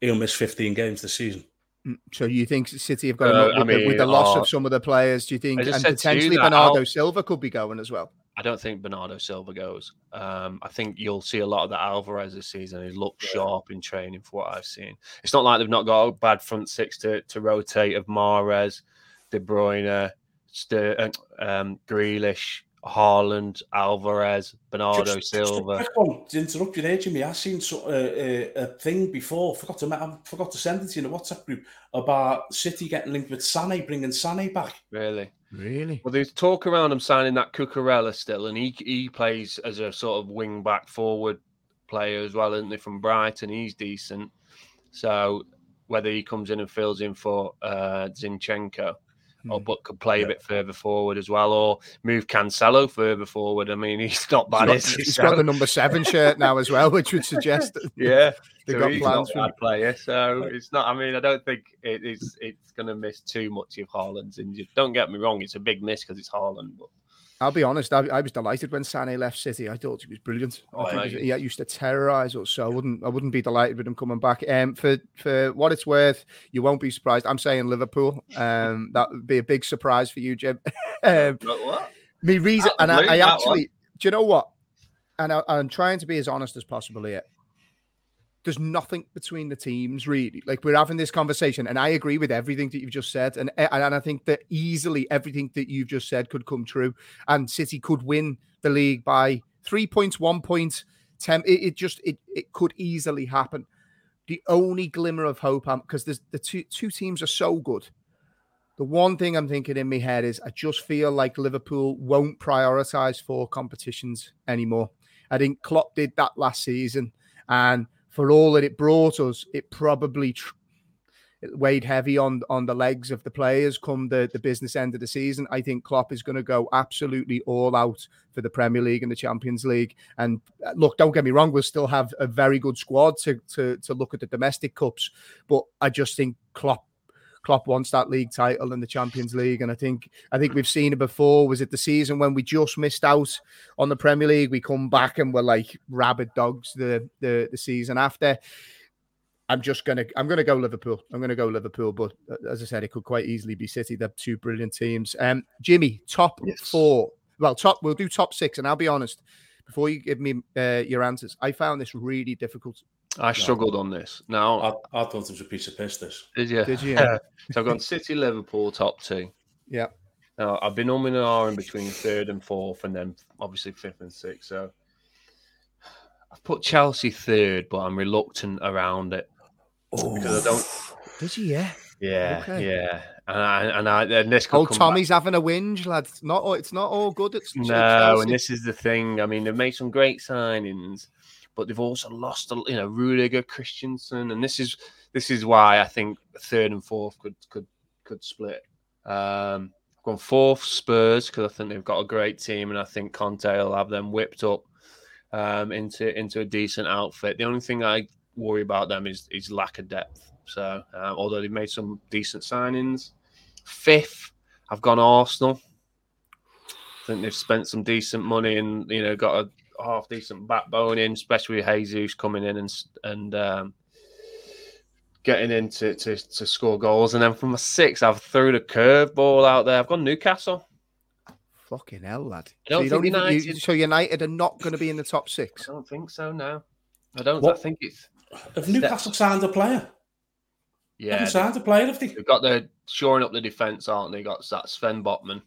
He'll miss 15 games this season. Mm, So you think City have got Uh, enough I with, the, with the loss uh, of some of the players? Do you think, and said to you potentially that Bernardo Silva could be going as well? I don't think Bernardo Silva goes. Um, I think you'll see a lot of the Alvarez this season. He looks sharp in training for what I've seen. It's not like they've not got a bad front six to, to rotate of Mahrez, De Bruyne, Ster- uh, um, Grealish, Haaland, Alvarez, Bernardo Just- just Silva. quick one to interrupt you there, Jimmy. I've seen so, uh, uh, a thing before. Forgot to I forgot to send it to you in a WhatsApp group about City getting linked with Sané, bringing Sané back. Really? Really? Well, there's talk around him signing that Cucurella still, and he he plays as a sort of wing back forward player as well, isn't he? From Brighton, he's decent. So whether he comes in and fills in for uh, Zinchenko, or Hmm. but could play Yeah. a bit further forward as well, or move Cancelo further forward. I mean, he's not bad. He's is got, he? he's got the number seven shirt now as well, which would suggest that yeah, they've so got he's plans for a bad player. So it's not. I mean, I don't think it is. It's going to miss too much if Haaland's injured. Don't get me wrong; it's a big miss because it's Haaland. But I'll be honest, I, I was delighted when Sané left City. I thought he was brilliant. I Oh, think yeah. he, used to terrorise us, so I wouldn't I wouldn't be delighted with him coming back. Um, for for what it's worth, you won't be surprised. I'm saying Liverpool. Um, that would be a big surprise for you, Jim. um, what? me reason, and I, I that one. actually, do you know what? And I, I'm trying to be as honest as possible here. There's nothing between the teams really. Like we're having this conversation, and I agree with everything that you've just said, and eh, and, and I think that easily everything that you've just said could come true, and City could win the league by three points, one point, ten. It, it just it it could easily happen. The only glimmer of hope, um, because there's the two two teams are so good. The one thing I'm thinking in my head is I just feel like Liverpool won't prioritize four competitions anymore. I think Klopp did that last season, and for all that it brought us, it probably tr- it weighed heavy on on the legs of the players come the, the business end of the season. I think Klopp is going to go absolutely all out for the Premier League and the Champions League. And uh, look, don't get me wrong, we'll still have a very good squad to to to look at the domestic cups, but I just think Klopp Klopp wants that league title and the Champions League, and I think I think we've seen it before. Was it the season when we just missed out on the Premier League? We come back and we're like rabid dogs the the, the season after. I'm just gonna I'm gonna go Liverpool. I'm gonna go Liverpool, but as I said, it could quite easily be City. They're two brilliant teams. Um, Jimmy, top Yes. four. Well, top. We'll do top six, and I'll be honest. Before you give me uh, your answers, I found this really difficult. I struggled on this. Now, I, I thought it was a piece of piss. This. did you? Did you? so I've gone City, Liverpool, top two. Yeah. Now I've been umming and ahhing between third and fourth, and then obviously fifth and sixth. So I've put Chelsea third, but I'm reluctant around it because I don't. Did you? Yeah. Yeah, Okay. yeah, and I and I and this could Oh, come Tommy's having a whinge, lad. It's not. all- It's not all good. It's no, Chelsea. and this is the thing. I mean, they've made some great signings, but they've also lost, you know, Rudiger, Christensen, and this is this is why I think third and fourth could could could split. Um, I've gone fourth Spurs because I think they've got a great team, and I think Conte will have them whipped up um, into into a decent outfit. The only thing I worry about them is is lack of depth. So, uh, although they've made some decent signings, fifth I've gone Arsenal. I think they've spent some decent money and you know got a half decent backbone in, especially with Jesus coming in and and um, getting in to, to, to score goals. And then from a six, I've threw the curveball out there. I've gone Newcastle. Fucking hell, lad. I don't so, you think don't even, you, United- so United are not going to be in the top six? I six. don't think so. No, I don't. What? I think it's Have Newcastle signed a player? yeah. Haven't signed a player, have they? They've got their shoring up the defense, aren't they? Got that Sven Botman.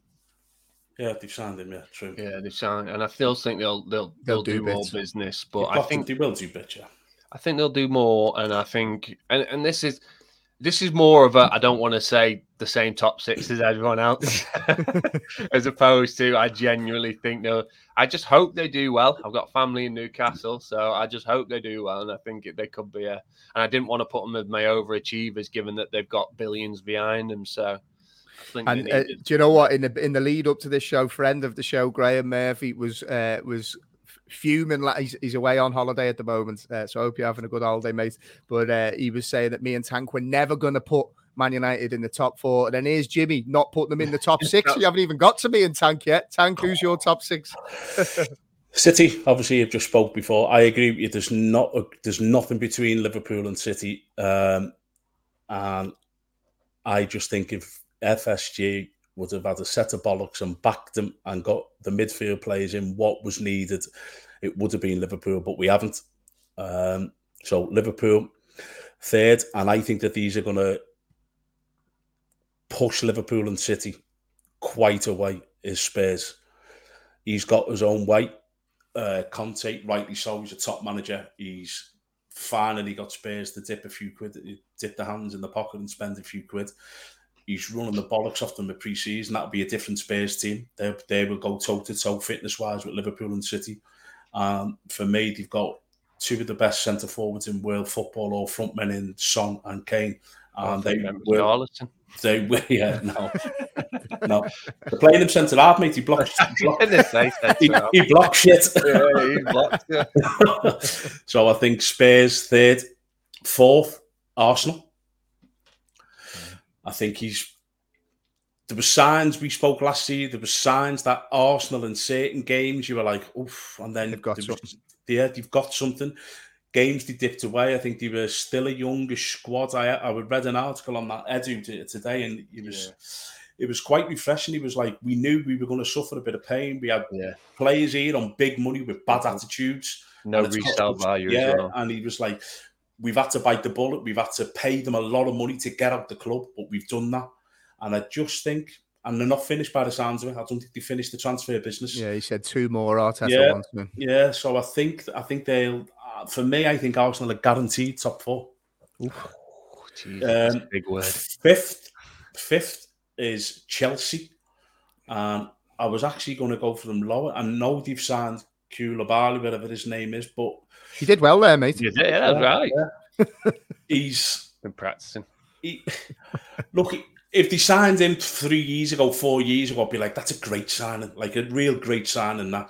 Yeah, they've signed him. Yeah, true. Yeah, they've signed, and I still think they'll they'll They'll they'll, do do, more bits. business. They've But I think they will do better. I think they'll do more, and I think, and, and this is this is more of a I don't want to say the same top six as everyone else, as opposed to I genuinely think they'll. I just hope they do well. I've got family in Newcastle, so I just hope they do well, and I think it, they could be a. And I didn't want to put them as my overachievers, given that they've got billions behind them. So, I think And uh, do you know what? In the in the lead up to this show, friend of the show, Graham Murphy was uh, was fuming. Like he's, he's away on holiday at the moment, uh, so I hope you're having a good holiday, mate. But uh, he was saying that me and Tank were never going to put Man United in the top four. And then here's Jimmy not putting them in the top six. you haven't even got to me and Tank yet. Tank, who's your top six? City, obviously, you've just spoke before. I agree with you. There's not a, there's nothing between Liverpool and City, um, and I just think if FSG would have had a set of bollocks and backed them and got the midfield players in what was needed, it would have been Liverpool, but we haven't. Um, so Liverpool third, and I think that these are going to push Liverpool and City quite away. Is Spurs? He's got his own way. Uh, Conte, rightly so, he's a top manager. He's finally got Spurs to dip a few quid, dip the hands in the pocket and spend a few quid. He's running the bollocks off them the pre-season. That'll be a different Spurs team. They, they will go toe to toe fitness wise with Liverpool and City. Um, for me, they've got two of the best centre forwards in world football or frontmen in Son and Kane. They will, they will, yeah, no, no. They're playing him centre half, mate. He blocks, block, he, he blocks shit. yeah, he blocks, yeah. so I think Spurs third, fourth, Arsenal. I think he's. There were signs we spoke last year. There were signs that Arsenal in certain games you were like, oof, and then they've got something. yeah, you've got something. Games they dipped away. I think they were still a youngish squad. I I read an article on that Edu today, and it was. Yeah it was quite refreshing. He was like, we knew we were going to suffer a bit of pain. We had yeah. players here on big money with bad mm-hmm. attitudes. No resale value. Yeah, well. and he was like, we've had to bite the bullet. We've had to pay them a lot of money to get out the club, but we've done that. And I just think, and they're not finished by the sounds of it. I don't think they finished the transfer business. Yeah, he said two more Arteta yeah, wants them. Yeah, so I think I think they'll. Uh, for me, I think Arsenal are guaranteed top four. Oof. Jesus, um, big word. Fifth, fifth is Chelsea. Um, I was actually going to go for them lower. I know they've signed Koulibaly, whatever his name is, but he did well there, mate. Yeah, yeah that's right. Yeah. He's been practicing. He, look, if they signed him three years ago, four years ago, I'd be like, that's a great signing, like a real great signing. That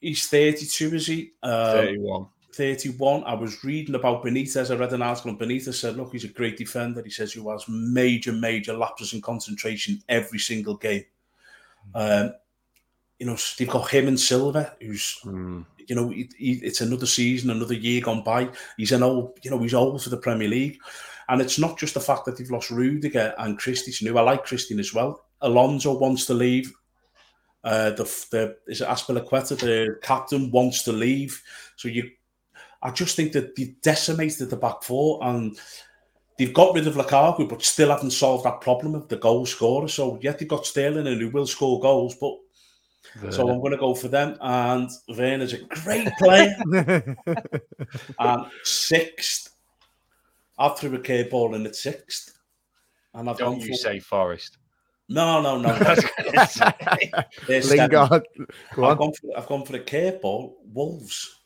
he's 32, is he? Um, 31. 31. I was reading about Benitez. I read an article, and Benitez said, Look, he's a great defender. He says he has major, major lapses in concentration every single game. Um, you know, they've got him and Silva, who's, mm. you know, he, he, it's another season, another year gone by. He's an old, you know, he's old for the Premier League. And it's not just the fact that they've lost Rudiger and Christensen, who I like Christian as well. Alonso wants to leave. Uh, the, the is it Azpilicueta, the captain, wants to leave. So you I just think that they decimated the back four and they've got rid of Lukaku, but still haven't solved that problem of the goal scorer. So yet they've got Sterling and who will score goals, but Werner. so I'm going to go for them. And Werner's a great player. and sixth, I threw a curveball in at sixth, and I've Don't gone you for... say Forest. No, no, no. Lingard. Go I've, gone for, I've gone for a curveball. Wolves.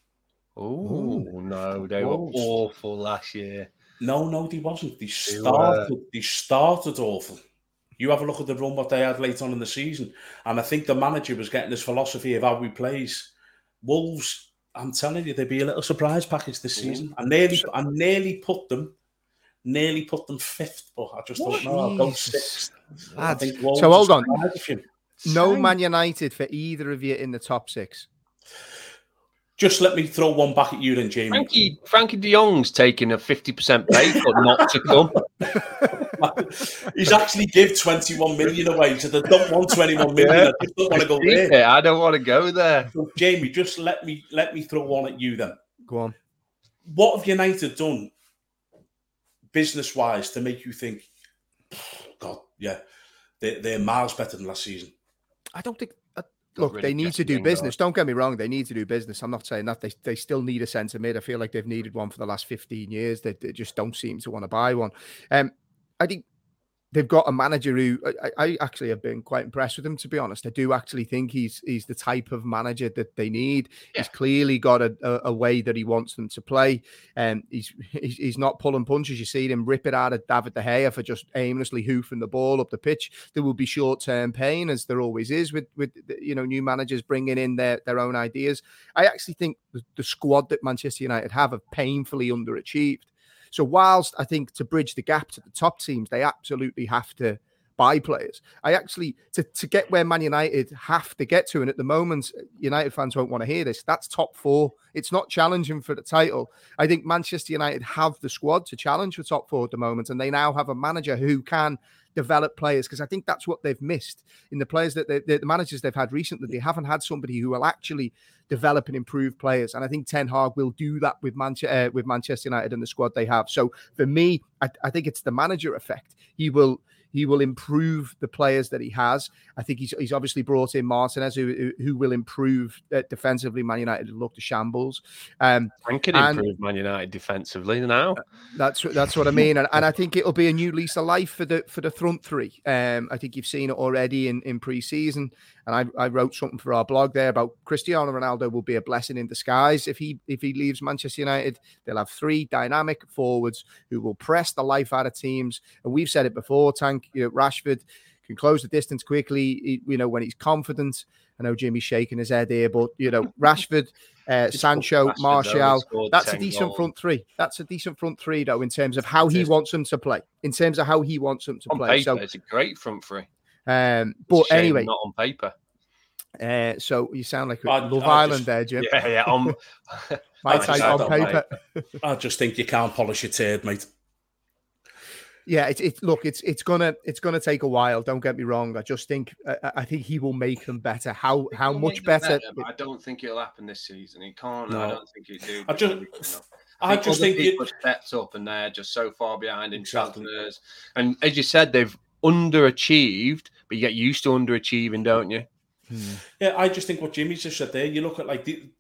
Oh no, they Wolves. were awful last year. No, no, they wasn't. They started. They, they started awful. You have a look at the run what they had late on in the season, and I think the manager was getting his philosophy of how we plays. Wolves, I'm telling you, they'd be a little surprise package this season. I nearly, I nearly put them, nearly put them fifth, but I just what? don't know. I'll go sixth. so hold on. No Man United for either of you in the top six. Just let me throw one back at you then, Jamie. Frankie, Frankie de Jong's taking a 50% pay cut not to come. He's actually give 21 million away, so they don't want 21 million. Yeah. I just don't want to go there. I don't want to go there. So, Jamie, just let me let me throw one at you then. Go on. What have United done business wise to make you think, God, yeah, they, they're miles better than last season? I don't think look, really they need to do business. Don't get me wrong; they need to do business. I'm not saying that they they still need a centre mid. I feel like they've needed one for the last 15 years. They, they just don't seem to want to buy one. Um, I think they've got a manager who I, I, actually have been quite impressed with him. To be honest, I do actually think he's he's the type of manager that they need. Yeah. He's clearly got a, a, a, way that he wants them to play, and he's, he's he's not pulling punches. You see him rip it out of David De Gea for just aimlessly hoofing the ball up the pitch. There will be short term pain, as there always is with with you know new managers bringing in their their own ideas. I actually think the, the squad that Manchester United have have painfully underachieved. So whilst I think to bridge the gap to the top teams, they absolutely have to buy players. I actually to, to get where Man United have to get to, and at the moment, United fans won't want to hear this. That's top four. It's not challenging for the title. I think Manchester United have the squad to challenge for top four at the moment, and they now have a manager who can develop players because I think that's what they've missed in the players that they, the managers they've had recently. They haven't had somebody who will actually develop and improve players, and I think Ten Hag will do that with Manchester uh, with Manchester United and the squad they have. So for me, I, I think it's the manager effect. He will he will improve the players that he has. I think he's, he's obviously brought in Martinez, who, who will improve uh, defensively. Man United look to shambles. Um, and can and, improve Man United defensively now. That's that's what I mean, and, and I think it'll be a new lease of life for the for the front three. Um, I think you've seen it already in in pre-season, and I, I wrote something for our blog there about Cristiano Ronaldo will be a blessing in disguise if he if he leaves Manchester United. They'll have three dynamic forwards who will press the life out of teams, and we've said it before. Tank, you know, Rashford can close the distance quickly. You know, when he's confident. I know Jimmy's shaking his head here, but you know, Rashford, uh, Sancho, Martial. That's a decent goals. front three. That's a decent front three, though, in terms of how he wants them to play. In terms of how he wants them to on play. Paper, so it's a great front three. Um, but anyway, not on paper. Uh, so you sound like I, Love I Island just, there, Jim. Yeah, yeah. On, my type on paper. I just think you can't polish your turd, mate. Yeah, it's it. Look, it's it's gonna it's gonna take a while. Don't get me wrong. I just think I, I think he will make them better. How how much better? better I don't think it'll happen this season. He can't. No. I don't think he do. I just. I, I just think people stepped up and they're just so far behind in exactly. transfers. And as you said, they've underachieved, but you get used to underachieving, don't you? Hmm. Yeah, I just think what Jimmy just said there. You look at like the,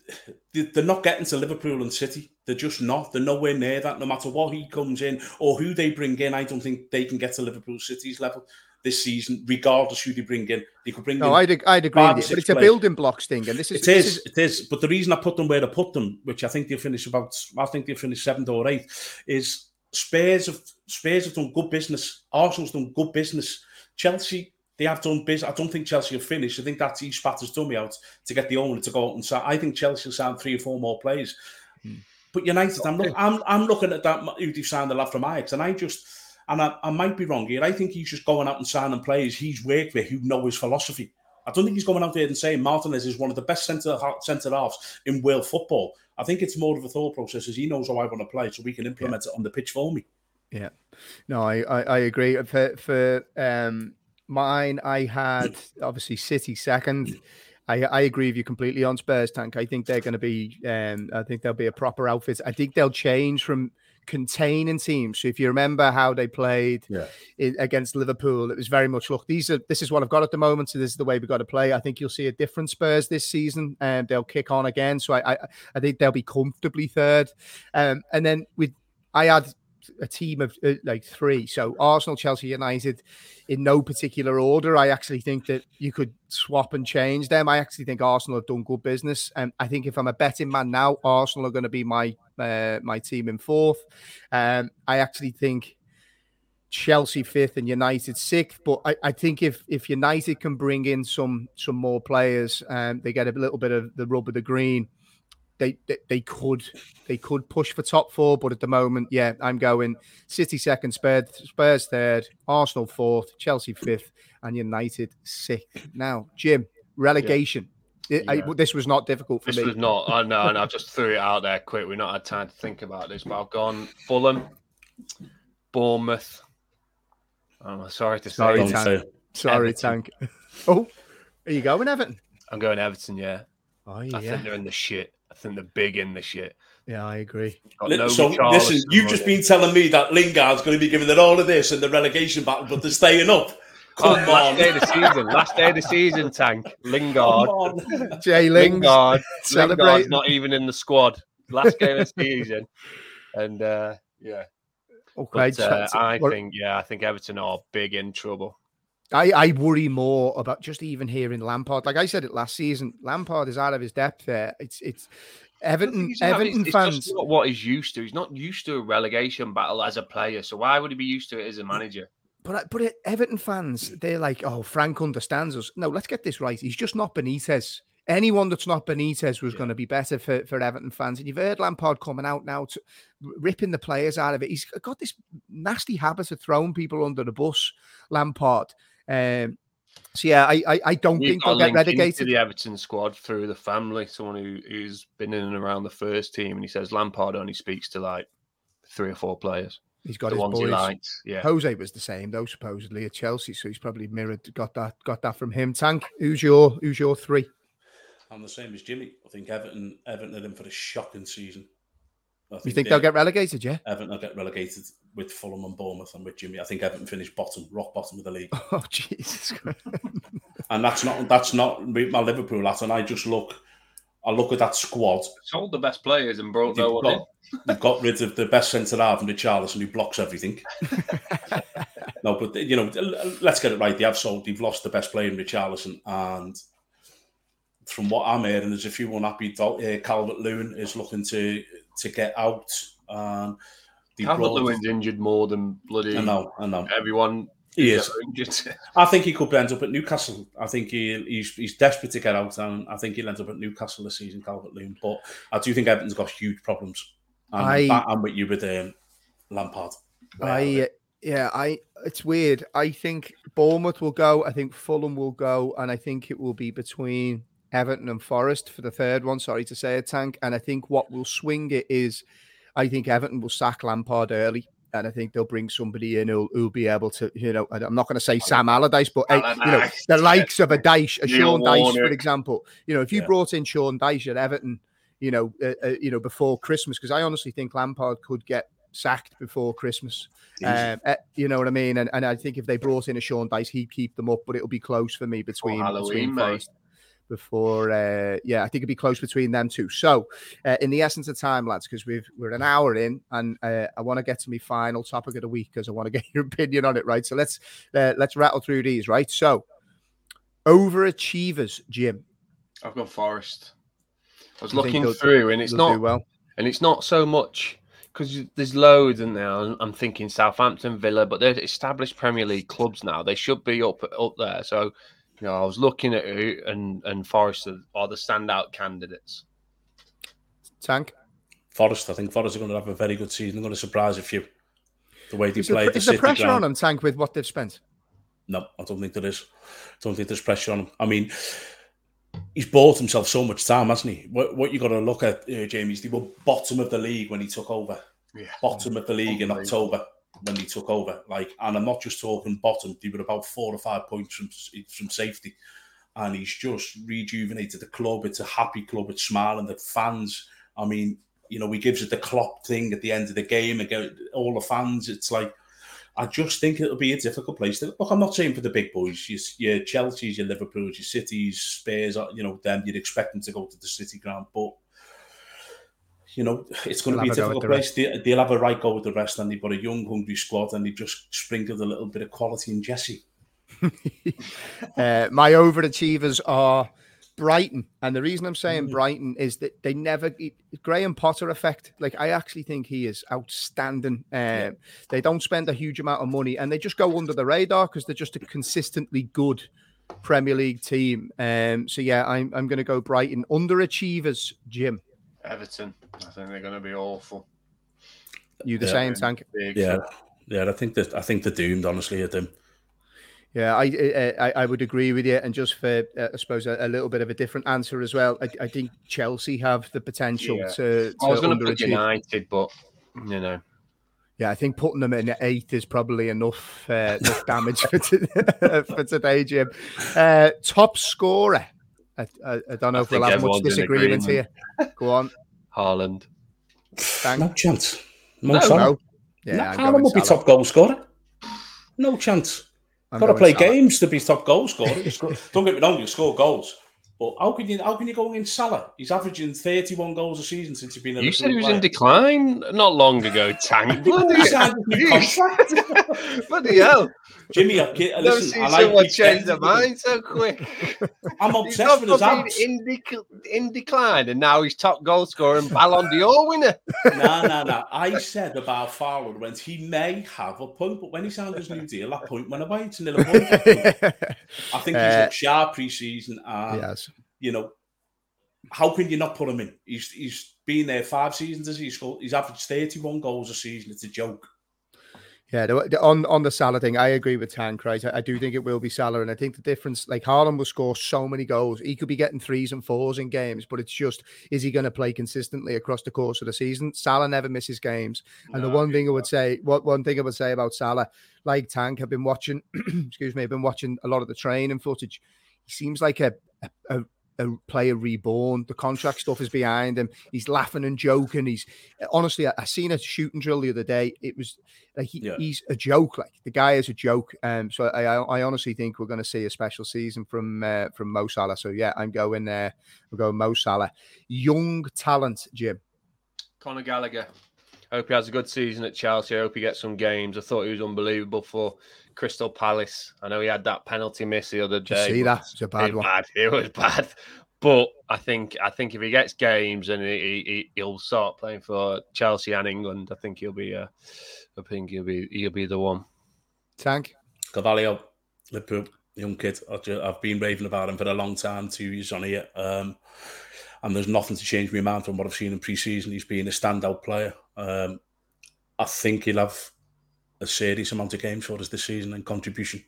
the, they're not getting to Liverpool and City. They're just not. They're nowhere near that. No matter what he comes in or who they bring in, I don't think they can get to Liverpool City's level this season, regardless who they bring in. They could bring. No, in I'd, I'd agree with you, but it's players. a building blocks thing, and this is it is, is, it is. But the reason I put them where I put them, which I think they'll finish about, I think they'll finish seventh or eighth, is Spurs have Spurs have done good business. Arsenal's done good business. Chelsea they have done business. I don't think Chelsea have finished. I think that's each Spatter's done me out to get the owner to go out and sign. I think Chelsea will sign three or four more players. Hmm. But United, I'm, look, I'm, I'm looking at that who they've signed a lot from Ajax, and I just, and I, I might be wrong here. I think he's just going out and signing players he's worked with who know his philosophy. I don't think he's going out there and saying Martinez is one of the best centre centre halves in world football. I think it's more of a thought process as he knows how I want to play, so we can implement yeah. it on the pitch for me. Yeah, no, I I, I agree. For for um Mine, I had obviously City second. I, I agree with you completely on Spurs tank. I think they're going to be, um, I think they'll be a proper outfit. I think they'll change from containing teams. So if you remember how they played yeah. in, against Liverpool, it was very much look. These are this is what I've got at the moment. So this is the way we've got to play. I think you'll see a different Spurs this season, and they'll kick on again. So I I, I think they'll be comfortably third. Um, and then with I had a team of uh, like three. So Arsenal, Chelsea, United, in no particular order. I actually think that you could swap and change them. I actually think Arsenal have done good business, and I think if I'm a betting man now, Arsenal are going to be my uh, my team in fourth. Um, I actually think. Chelsea fifth and United sixth, but I, I, think if if United can bring in some some more players, um, they get a little bit of the rub of the green they, they, they could they could push for top four, but at the moment, yeah, I'm going City second, Spurs, Spurs third, Arsenal fourth, Chelsea fifth, and United sixth. Now, Jim, relegation. Yeah. I, this was not difficult for this me. This was not. I know, and I just threw it out there quick. We've not had time to think about this, but I've gone Fulham, Bournemouth. Oh, sorry to sorry, say. Tank. Sorry, Everton. Tank. Oh, are you going Everton? I'm going Everton. Yeah. Oh yeah. I think they're in the shit. I think they're big in this shit. Yeah, I agree. No so listen, you've just been telling me that Lingard's going to be giving it all of this in the relegation battle, but they're staying up. Come oh, last day of the season. Last day of the season, Tank. Lingard. Jay Lingard. Lingard's not even in the squad. Last game of the season. And uh, yeah. Okay, But, uh, I think, yeah, I think Everton are big in trouble. I, I worry more about just even hearing Lampard. Like I said it last season, Lampard is out of his depth there. It's it's I don't think Everton. Everton It's- it's fans. just not what he's used to. He's not used to a relegation battle as a player. So why would he be used to it as a manager? But but it- Everton fans, they're like, oh, Frank understands us. No, let's get this right. He's just not Benitez. Anyone that's not Benitez was Yeah. going to be better for, for Everton fans. And you've heard Lampard coming out now, to, ripping the players out of it. He's got this nasty habit of throwing people under the bus, Lampard. Um, so yeah, I I, I don't We've think got they'll get relegated. into relegated. the Everton squad through the family, someone who, who's been in and around the first team, and he says Lampard only speaks to like three or four players, He's got the his ones he boys. likes. Yeah, Jose was the same though, supposedly at Chelsea, so he's probably mirrored got that got that from him. Tank, who's your who's your three? I'm the same as Jimmy. I think Everton Everton are in for a shocking season. I You think they'll get relegated? Yeah. Everton will get relegated with Fulham and Bournemouth and with Jimmy. I think Everton finished bottom, rock bottom of the league. Oh Jesus and that's not that's not my Liverpool lads. And I just look, I look at that squad. sold the best players and brought You've no one in. got, you've got rid of the best centre half and Richarlison who blocks everything. no, but you know, let's get it right. They have sold. They've lost the best player in Richarlison, and from what I'm hearing, there's a few unhappy. Uh, Calvert Lewin is looking to to get out. Um, they Calvert brought- Lewin's injured more than bloody I know, I know. everyone. He is. I think he could end up at Newcastle. I think he, he's he's desperate to get out, and I think he'll end up at Newcastle this season, Calvert Lewin. But I do think Everton's got huge problems. And I- I, am with you with um, Lampard. I uh, yeah, I it's weird. I think Bournemouth will go. I think Fulham will go, and I think it will be between Everton and Forest for the third one. Sorry to say it, Tank. And I think what will swing it is, I think Everton will sack Lampard early. And I think they'll bring somebody in who'll, who'll be able to, you know, I'm not going to say Sam Allardyce, but uh, you know, the likes of a Dyche, a Neil Sean Dyche, for example. You know, if you Yeah. brought in Sean Dyche at Everton, you know, uh, uh, you know, before Christmas, because I honestly think Lampard could get sacked before Christmas. Um, eh, you know what I mean? And, and I think if they brought in a Sean Dyche, he'd keep them up, but it'll be close for me between, between. Forest before uh yeah i think it'd be close between them two so uh, in the essence of time lads because we've we're an hour in and uh, i want to get to my final topic of the week because i want to get your opinion on it right so let's uh, let's rattle through these right so overachievers jim I've got Forest. I was looking through, and it's not, well and it's not so much because there's loads in there. I'm thinking Southampton, Villa, but they're established Premier League clubs now. They should be up up there. So, you know, I was looking at who and and Forest are, are the standout candidates. tank Forest, I think Forest are going to have a very good season. They're going to surprise a few. The way they is, play, the is there City pressure ground. on them tank with what they've spent No, I don't think there is. I don't think there's pressure on him. I mean, he's bought himself so much time, hasn't he? What, what you got to look at, uh, Jamie, is they were bottom of the league when he took over. Yeah. Bottom of the league in October when he took over. Like, and I'm not just talking bottom; they were about four or five points from from safety. And he's just rejuvenated the club. It's a happy club. It's smiling. The fans. I mean, you know, he gives it the Klopp thing at the end of the game again. All the fans. It's like I just think it'll be a difficult place. To, look, I'm not saying for the big boys, your, your Chelsea's, your Liverpool's, your Cities, Spurs, you know, them, you'd expect them to go to the City ground. But, you know, it's going They'll to be a have a go difficult place. They, they'll have a right go with the rest, and they've got a young, hungry squad, and they've just sprinkled a little bit of quality in Jesse. uh, my overachievers are Brighton, and the reason I'm saying Mm. Brighton is that they never Graham Potter effect. Like I actually think he is outstanding. Um, Yeah. They don't spend a huge amount of money, and they just go under the radar because they're just a consistently good Premier League team. Um, so yeah, I'm I'm going to go Brighton underachievers. Jim, Everton. I think they're going to be awful. you the Yeah. same tank? Big. Yeah, yeah. I think that I think they're doomed. Honestly, at them. Yeah, I, I I would agree with you. And just for uh, I suppose a, a little bit of a different answer as well, I, I think Chelsea have the potential Yeah. to, to I was going to put. United, but you know, Yeah, I think putting them in at eighth is probably enough uh, enough damage for, to, for today, Jim. Uh, top scorer. I, I, I don't know I if we'll have much disagreement here. Go on, Haaland. Thank No chance. No, No, chance. no. Yeah, no, I'm Haaland going will be top goal scorer. No chance. I'm Got to play Salah. games to be top goal scorer. Don't get me wrong, you score goals, But how can you how can you go in Salah? He's averaging 31 goals a season since he's been. You said he was player. in decline not long ago. Tank. Bloody hell. Jimmy, I, listen, I like someone change their mind so quick. I'm obsessed with his abs. In, dec- in decline, and now he's top goal scorer and Ballon d'Or winner. no, no, no. I said about Fowler went he may have a point, but when he signed his new deal, that point went away. It's nil point. I think he's uh, looked sharp pre-season, and yes. You know, how can you not put him in? He's he's been there five seasons as he's scored. He's averaged 31 goals a season. It's a joke. Yeah, on on the Salah thing, I agree with Tank. Right, I, I, do think it will be Salah, and I think the difference, like Haaland will score so many goals, he could be getting threes and fours in games, but it's just is he going to play consistently across the course of the season? Salah never misses games, and no, the one thing I would say, what one thing I would say about Salah, like Tank, I've been watching, excuse me, I've been watching a lot of the training footage. He seems like a, a, a a player reborn. The contract stuff is behind him. He's laughing and joking. He's honestly, I, I seen a shooting drill the other day. It was like he, yeah. he's a joke. Like the guy is a joke. Um, so I, I honestly think we're going to see a special season from uh, from Mo Salah. So yeah, I'm going there. Uh, we're going Mo Salah. Young talent, Jim. Conor Gallagher. I hope he has a good season at Chelsea. I hope he gets some games. I thought he was unbelievable for Crystal Palace. I know he had that penalty miss the other day. see that? It's a bad it one. Bad. It was bad. But I think I think if he gets games and he, he will start playing for Chelsea and England, I think he'll be. Uh, I think he'll be he'll be the one. Tank Carvalho, Liverpool, young kid. I've been raving about him for a long time. Two years on here, um, and there's nothing to change my mind from what I've seen in pre-season. He's been a standout player. Um, I think he'll have a serious amount of games for us this season and contribution.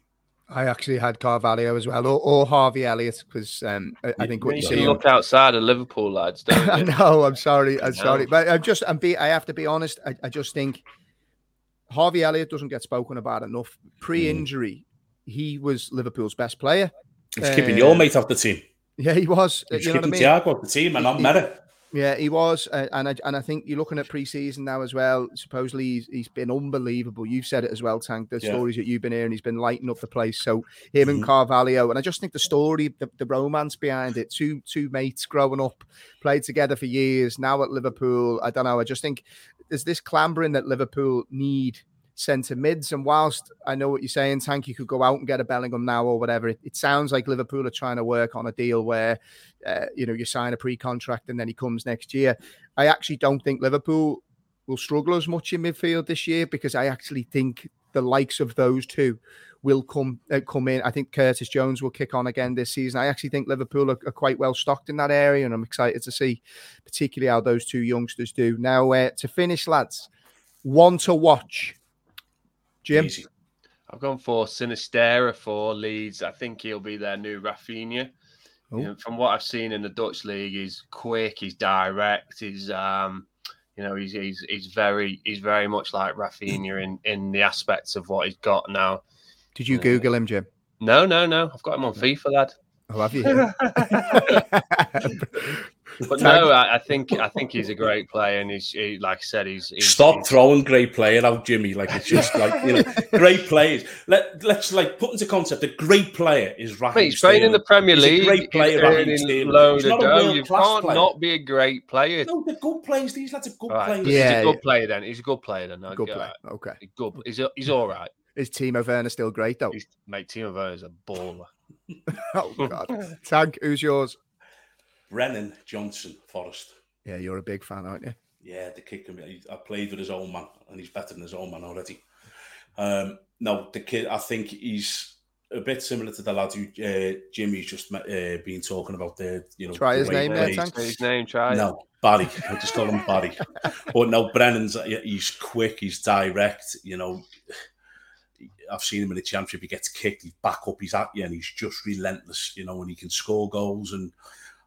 I actually had Carvalho as well, or, or Harvey Elliott, because um, I, I, think what you, you look outside of Liverpool, lads. I know. I'm sorry. I'm sorry, but I'm just. I'm. Be. I have to be honest. I, I just think Harvey Elliott doesn't get spoken about enough. Pre-injury, mm. he was Liverpool's best player. He's uh, keeping your mate off the team. Yeah, he was. He's you know keeping I mean? Thiago off the team and i'm not Meta. Yeah, he was, uh, and I, and I think you're looking at preseason now as well. Supposedly he's, he's been unbelievable. You've said it as well, Tank. The yeah. stories that you've been hearing, he's been lighting up the place. So him mm-hmm. and Carvalho, and I just think the story, the, the romance behind it, two two mates growing up, played together for years. Now at Liverpool, I don't know. I just think there's this clambering that Liverpool need centre mids. And whilst I know what you're saying, Tank, you could go out and get a Bellingham now or whatever. It, it sounds like Liverpool are trying to work on a deal where, uh, you know, you sign a pre-contract and then he comes next year. I actually don't think Liverpool will struggle as much in midfield this year because I actually think the likes of those two will come uh, come in. I think Curtis Jones will kick on again this season. I actually think Liverpool are, are, quite well stocked in that area, and I'm excited to see, particularly how those two youngsters do. Now, uh, to finish, lads, one to watch Jim? Easy. I've gone for Sinisterra for Leeds. I think he'll be their new Raphinha. You know, from what I've seen in the Dutch league, he's quick, he's direct, he's um, you know, he's he's he's very he's very much like Raphinha in in the aspects of what he's got now. Did you Google him, Jim? No, no, no. I've got him on FIFA, lad. Oh, have you? but no, I, I, think I think he's a great player, and he's he, like I said, he's, he's stop he's, throwing great player out, Jimmy. Like it's just like you know, great players. Let let's like put into concept a great player is right. He's playing in the Premier League. great player, he's earning loads of dough. You can't player. not be a great player. No, they're good players. These lads are good right. players. Yeah, he's a good player. Then he's a good player. Then good player. Okay, good. He's he's all right. Is Timo Werner still great though? He's, mate, Timo Werner's a baller. oh God, Tag, who's yours? Brennan Johnson, Forest. Yeah, you're a big fan, aren't you? Yeah, the kick him. I played with his own man, and he's better than his own man already. Um, no, the kid. I think he's a bit similar to the lad who uh, Jimmy's just uh, been talking about. The you know, try his name there. Thanks. His name. Try. No, Barry. I just call him Barry. but no, Brennan's. He's quick. He's direct. You know. I've seen him in the championship. He gets kicked, he's back up, he's at you, and he's just relentless, you know, and he can score goals. And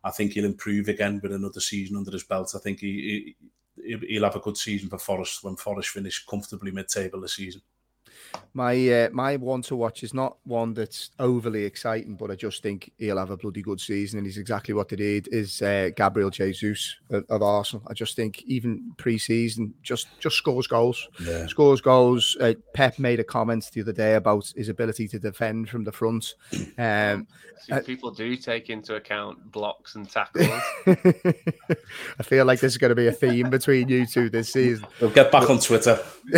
I think he'll improve again with another season under his belt. I think he, he he'll have a good season for Forest when Forest finish comfortably mid-table this season. My uh, my one to watch is not one that's overly exciting, but I just think he'll have a bloody good season, and he's exactly what they need. Is uh, Gabriel Jesus of, of, Arsenal? I just think even pre-season, just just scores goals, yeah. scores goals. Uh, Pep made a comment the other day about his ability to defend from the front. Um, uh, people do take into account blocks and tackles. I feel like this is going to be a theme between you two this season. We'll get back on Twitter.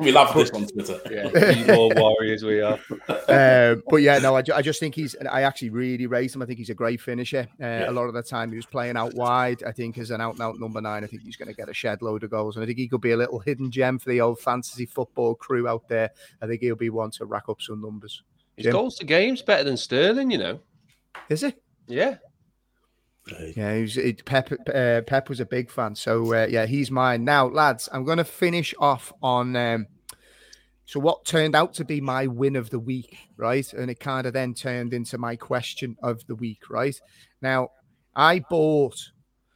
we love this on Twitter. Yeah, warriors we are. Uh, but yeah, no, I, I, just think he's. I actually really rate him. I think he's a great finisher. Uh, yeah. A lot of the time he was playing out wide. I think as an out and out number nine, I think he's going to get a shed load of goals, and I think he could be a little hidden gem for the old fantasy football crew out there. I think he'll be one to rack up some numbers. His Jim? goals to games better than Sterling, you know. Is it? Yeah. Yeah, he was, it, Pep. Uh, Pep was a big fan, so uh, yeah, he's mine. Now, lads, I'm going to finish off on. Um, so, what turned out to be my win of the week, right? And it kind of then turned into my question of the week, right? Now, I bought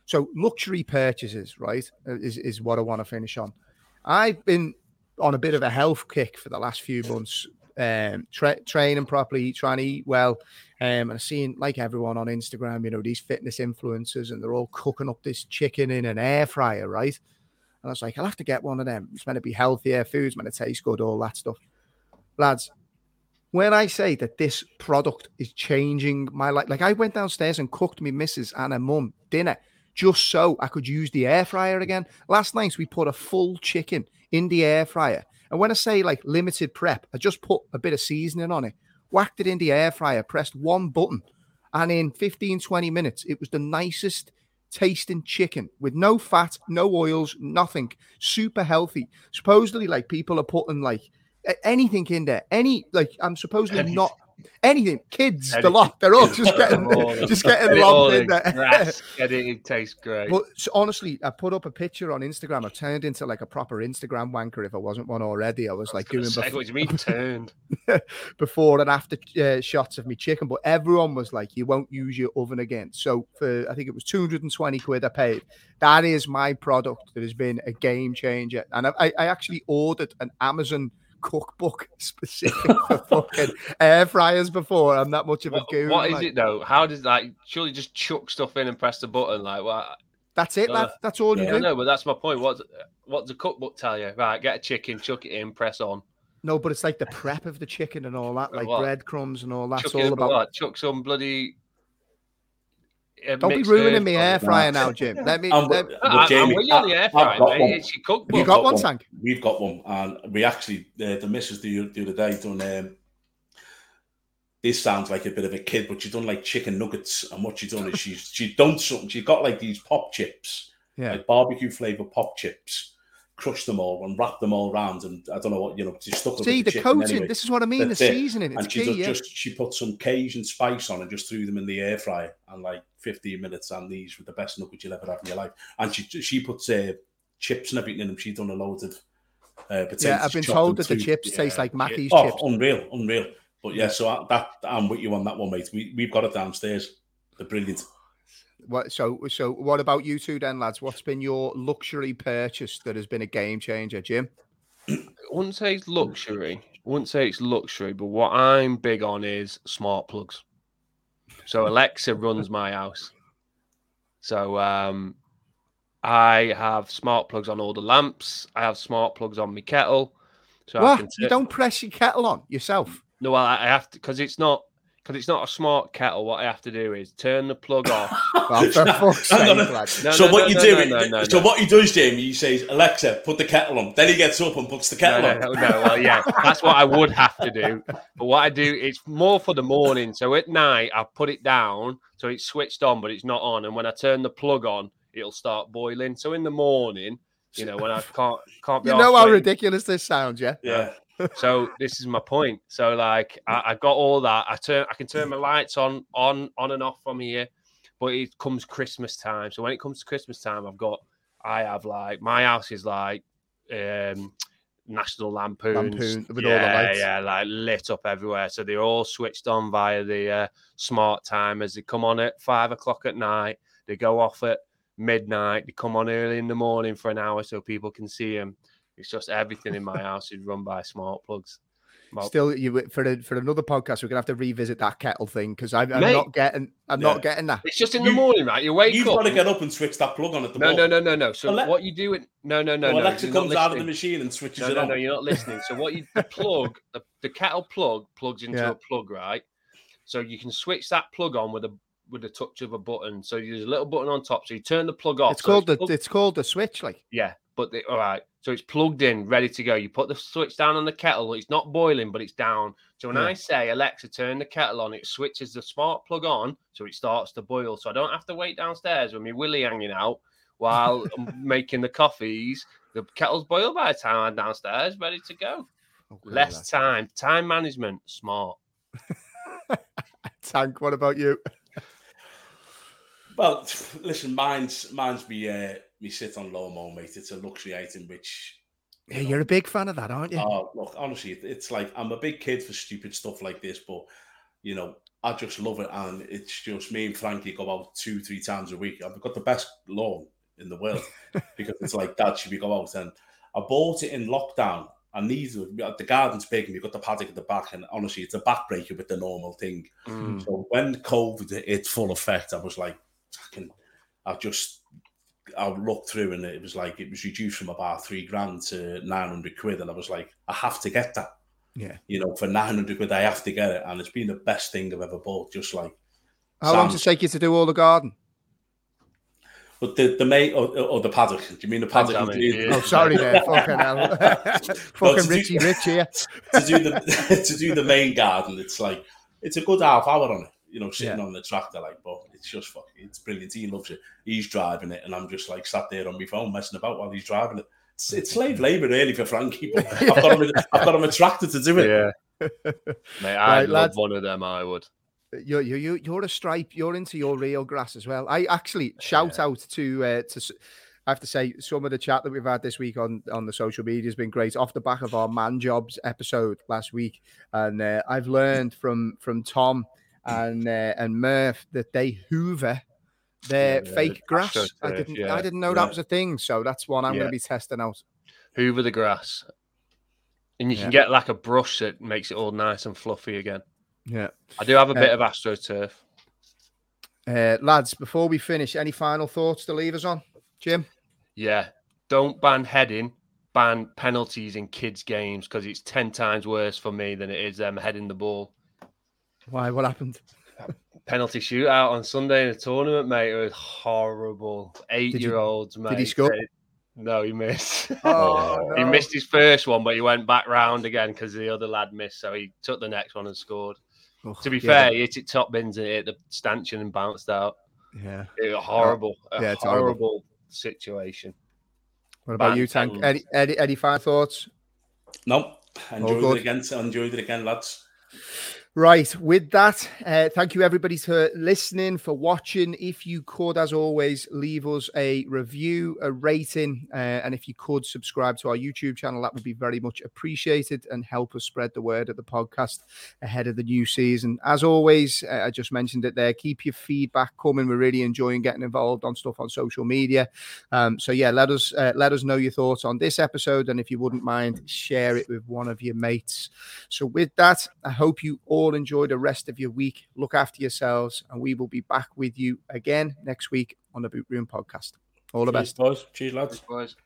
so luxury purchases, right? Uh, is is what I want to finish on. I've been on a bit of a health kick for the last few months, um, tra- training properly, trying to eat well. Um, and seeing like everyone on Instagram, you know, these fitness influencers, and they're all cooking up this chicken in an air fryer, right? And I was like, I'll have to get one of them. It's meant to be healthier, food's meant to taste good, all that stuff. Lads, when I say that this product is changing my life, like I went downstairs and cooked me missus and her mum dinner just so I could use the air fryer again. Last night we put a full chicken in the air fryer and when I say like limited prep, I just put a bit of seasoning on it, whacked it in the air fryer, pressed one button, and in 15, 20 minutes, it was the nicest tasting chicken with no fat, no oils, nothing. Super healthy. Supposedly, like people are putting like anything in there. Any like I'm supposedly anything. not anything. Kids, the lot, they're all just getting just getting lumped in there. it tastes great. But so honestly, I put up a picture on Instagram. I turned into like a proper Instagram wanker if I wasn't one already. I was, I was like doing say, before, what do you mean turned before and after uh, shots of me chicken. But everyone was like, "You won't use your oven again." So for I think it was 220 quid I paid. That is my product that has been a game changer, and I, I actually ordered an Amazon cookbook specific for fucking air fryers before. I'm that much of a guru. What is like. it though? How does like surely just chuck stuff in and press the button? Like what? That's it. Uh, that's all you yeah, do. No, but that's my point. What what does the cookbook tell you? Right, get a chicken, chuck it in, press on. No, but it's like the prep of the chicken and all that, like breadcrumbs and all that's chuck all about. What? Chuck some bloody don't be ruining me air fryer now, Jim. Let me. I'm, let, I'm, Jamie, I'm on the air fryer, mate. It's your cookbook. You got one, Tank? We've got one, and we actually uh, the missus the, the other day done. Um, this sounds like a bit of a kid, but she's done like chicken nuggets, and what she's done is she's she's done something. She got like these pop chips, yeah, like barbecue flavor pop chips crushed them all and wrapped them all around, and I don't know what you know. She stuck See the, the coating. Anyway. This is what I mean. That's the seasoning. and she key, yeah. just she put some Cajun spice on and just threw them in the air fryer, and like 15 minutes, and these were the best nuggets you'll ever have in your life. And she she puts uh, chips and everything in them. She's done a load of uh, potatoes. Yeah, I've been told that the chips yeah. taste like Mackey's oh, chips. unreal, unreal. But yeah, so I, that I'm with you on that one, mate. We we've got it downstairs. They're brilliant. What so so what about you two then, lads? What's been your luxury purchase that has been a game changer, Jim? I wouldn't say it's luxury. I wouldn't say it's luxury, but what I'm big on is smart plugs. So Alexa runs my house. So um I have smart plugs on all the lamps. I have smart plugs on my kettle. So what? T- you don't press your kettle on yourself? No, I, I have to because it's not because it's not a smart kettle, what I have to do is turn the plug off. well, so no, what you do, is, so what he does, Jamie, he says, "Alexa, put the kettle on." Then he gets up and puts the kettle on. No, no, well, yeah, that's what I would have to do. But what I do, it's more for the morning. So at night, I put it down so it's switched on, but it's not on. And when I turn the plug on, it'll start boiling. So in the morning, you know, when I can't can't. you know how ridiculous this sounds, yeah. Yeah so this is my point. So like I, I, got all that. I turn I can turn my lights on on on and off from here, but it comes Christmas time. So when it comes to Christmas time, I've got I have like my house is like um National Lampoons. Lampoon with yeah, all the lights. Yeah, like lit up everywhere. So they're all switched on via the uh, smart timers. They come on at five o'clock at night. They go off at midnight. They come on early in the morning for an hour so people can see them It's just everything in my house is run by smart plugs. Well, Still, you for a, for another podcast, we're gonna have to revisit that kettle thing because I'm, I'm Mate, not getting I'm yeah. not getting that. It's just in You- the morning, right? You wake up You've got to get up and switch that plug on at the no, wall. no, no, no, no. So Ale- what you do? It, no, no, no, So no. Alexa you're comes out of the machine and switches No, it no, on. no, you're not listening. So what you the plug, the, the kettle plug plugs into Yeah. a plug, right? So you can switch that plug on with a with a touch of a button. So there's a little button on top. So you turn the plug off. It's so called the plugged- it's called the switch. Like yeah, but the, all right. So it's plugged in, ready to go. You put the switch down on the kettle. It's not boiling, but it's down. So when Yeah. I say Alexa, turn the kettle on, it switches the smart plug on, so it starts to boil. So I don't have to wait downstairs with my willy hanging out while I'm making the coffees. The kettle's boiled by the time I'm downstairs, ready to go. Less time, time management, smart. Tank. What about you? Well, listen, mine's mine's me uh, me sit on low mo, mate. It's a luxury item which Yeah, you're a big fan of that, aren't you? Oh, look, honestly, it's like I'm a big kid for stupid stuff like this, but you know, I just love it, and it's just me and Frankie go out two, three times a week. I've got the best lawn in the world because it's like that. Should we go out? And I bought it in lockdown. And these were- the garden's big, and you've got the paddock at the back, and honestly, it's a backbreaker with the normal thing. Mm. So when COVID hit full effect, I was like, fucking, I just, I looked through and it was like, it was reduced from about three grand to 900 quid. And I was like, I have to get that. Yeah. You know, for 900 quid, I have to get it. And it's been the best thing I've ever bought. Just like, How long does it take you to do all the garden? but the, the mate or, or the paddock, do you mean the paddock? Damn it, yeah. Oh, sorry, there. Fucking hell. Fucking to do- Richie Rich here. to do the, to do the main garden, it's like, it's a good half hour on it. You know, sitting on the tractor, like, but it's just fucking, it's brilliant. He loves it. He's driving it, and I'm just like sat there on my phone messing about while he's driving it. It's, it's slave labor, really, for Frankie. But I've, got him, I've got him a tractor to do it. Yeah. Mate, I'd Right, love lads. one of them. I would. You're, you're, you're- you're a stripe. You're into your real grass as well. I actually shout out to uh, to. s- I have to say, some of the chat that we've had this week on on the social media has been great. Off the back of our man jobs episode last week, and uh, I've learned from from Tom and uh, and Murph that they hoover their Yeah, fake grass. I didn't yeah. I didn't know Yeah. that was a thing. So that's one I'm going to be testing out. Hoover the grass, and you can get like a brush that makes it all nice and fluffy again. Yeah, I do have a Uh, bit of astroturf. uh, lads. Before we finish, any final thoughts to leave us on, Jim? Yeah, don't ban heading, ban penalties in kids' games because it's ten times worse for me than it is them heading the ball. Why? What happened? Penalty shootout on Sunday in a tournament, mate. It was horrible. Eight year olds, mate. Did he score? No, he missed. Oh, He missed his first one, but he went back round again because the other lad missed. So he took the next one and scored. Ugh, To be yeah, fair, he hit it top bins and hit the stanchion and bounced out. yeah. It was horrible. a yeah, it's horrible. horrible situation. What about Ban you, Tank? penalties. Any, any, any final thoughts? No, enjoyed good. it again. Enjoyed it again, lads. Right. With that, uh, thank you everybody for listening, for watching. If you could, as always, leave us a review, a rating, uh, and if you could subscribe to our YouTube channel, that would be very much appreciated and help us spread the word of the podcast ahead of the new season. As always, uh, I just mentioned it there. Keep your feedback coming. We're really enjoying getting involved on stuff on social media. Um, so yeah, let us uh, let us know your thoughts on this episode, and if you wouldn't mind, share it with one of your mates. So with that, I hope you all enjoy the rest of your week. Look after yourselves, and we will be back with you again next week on the Boot Room Podcast. All the Cheers, best. boys. Cheers, lads. Boys.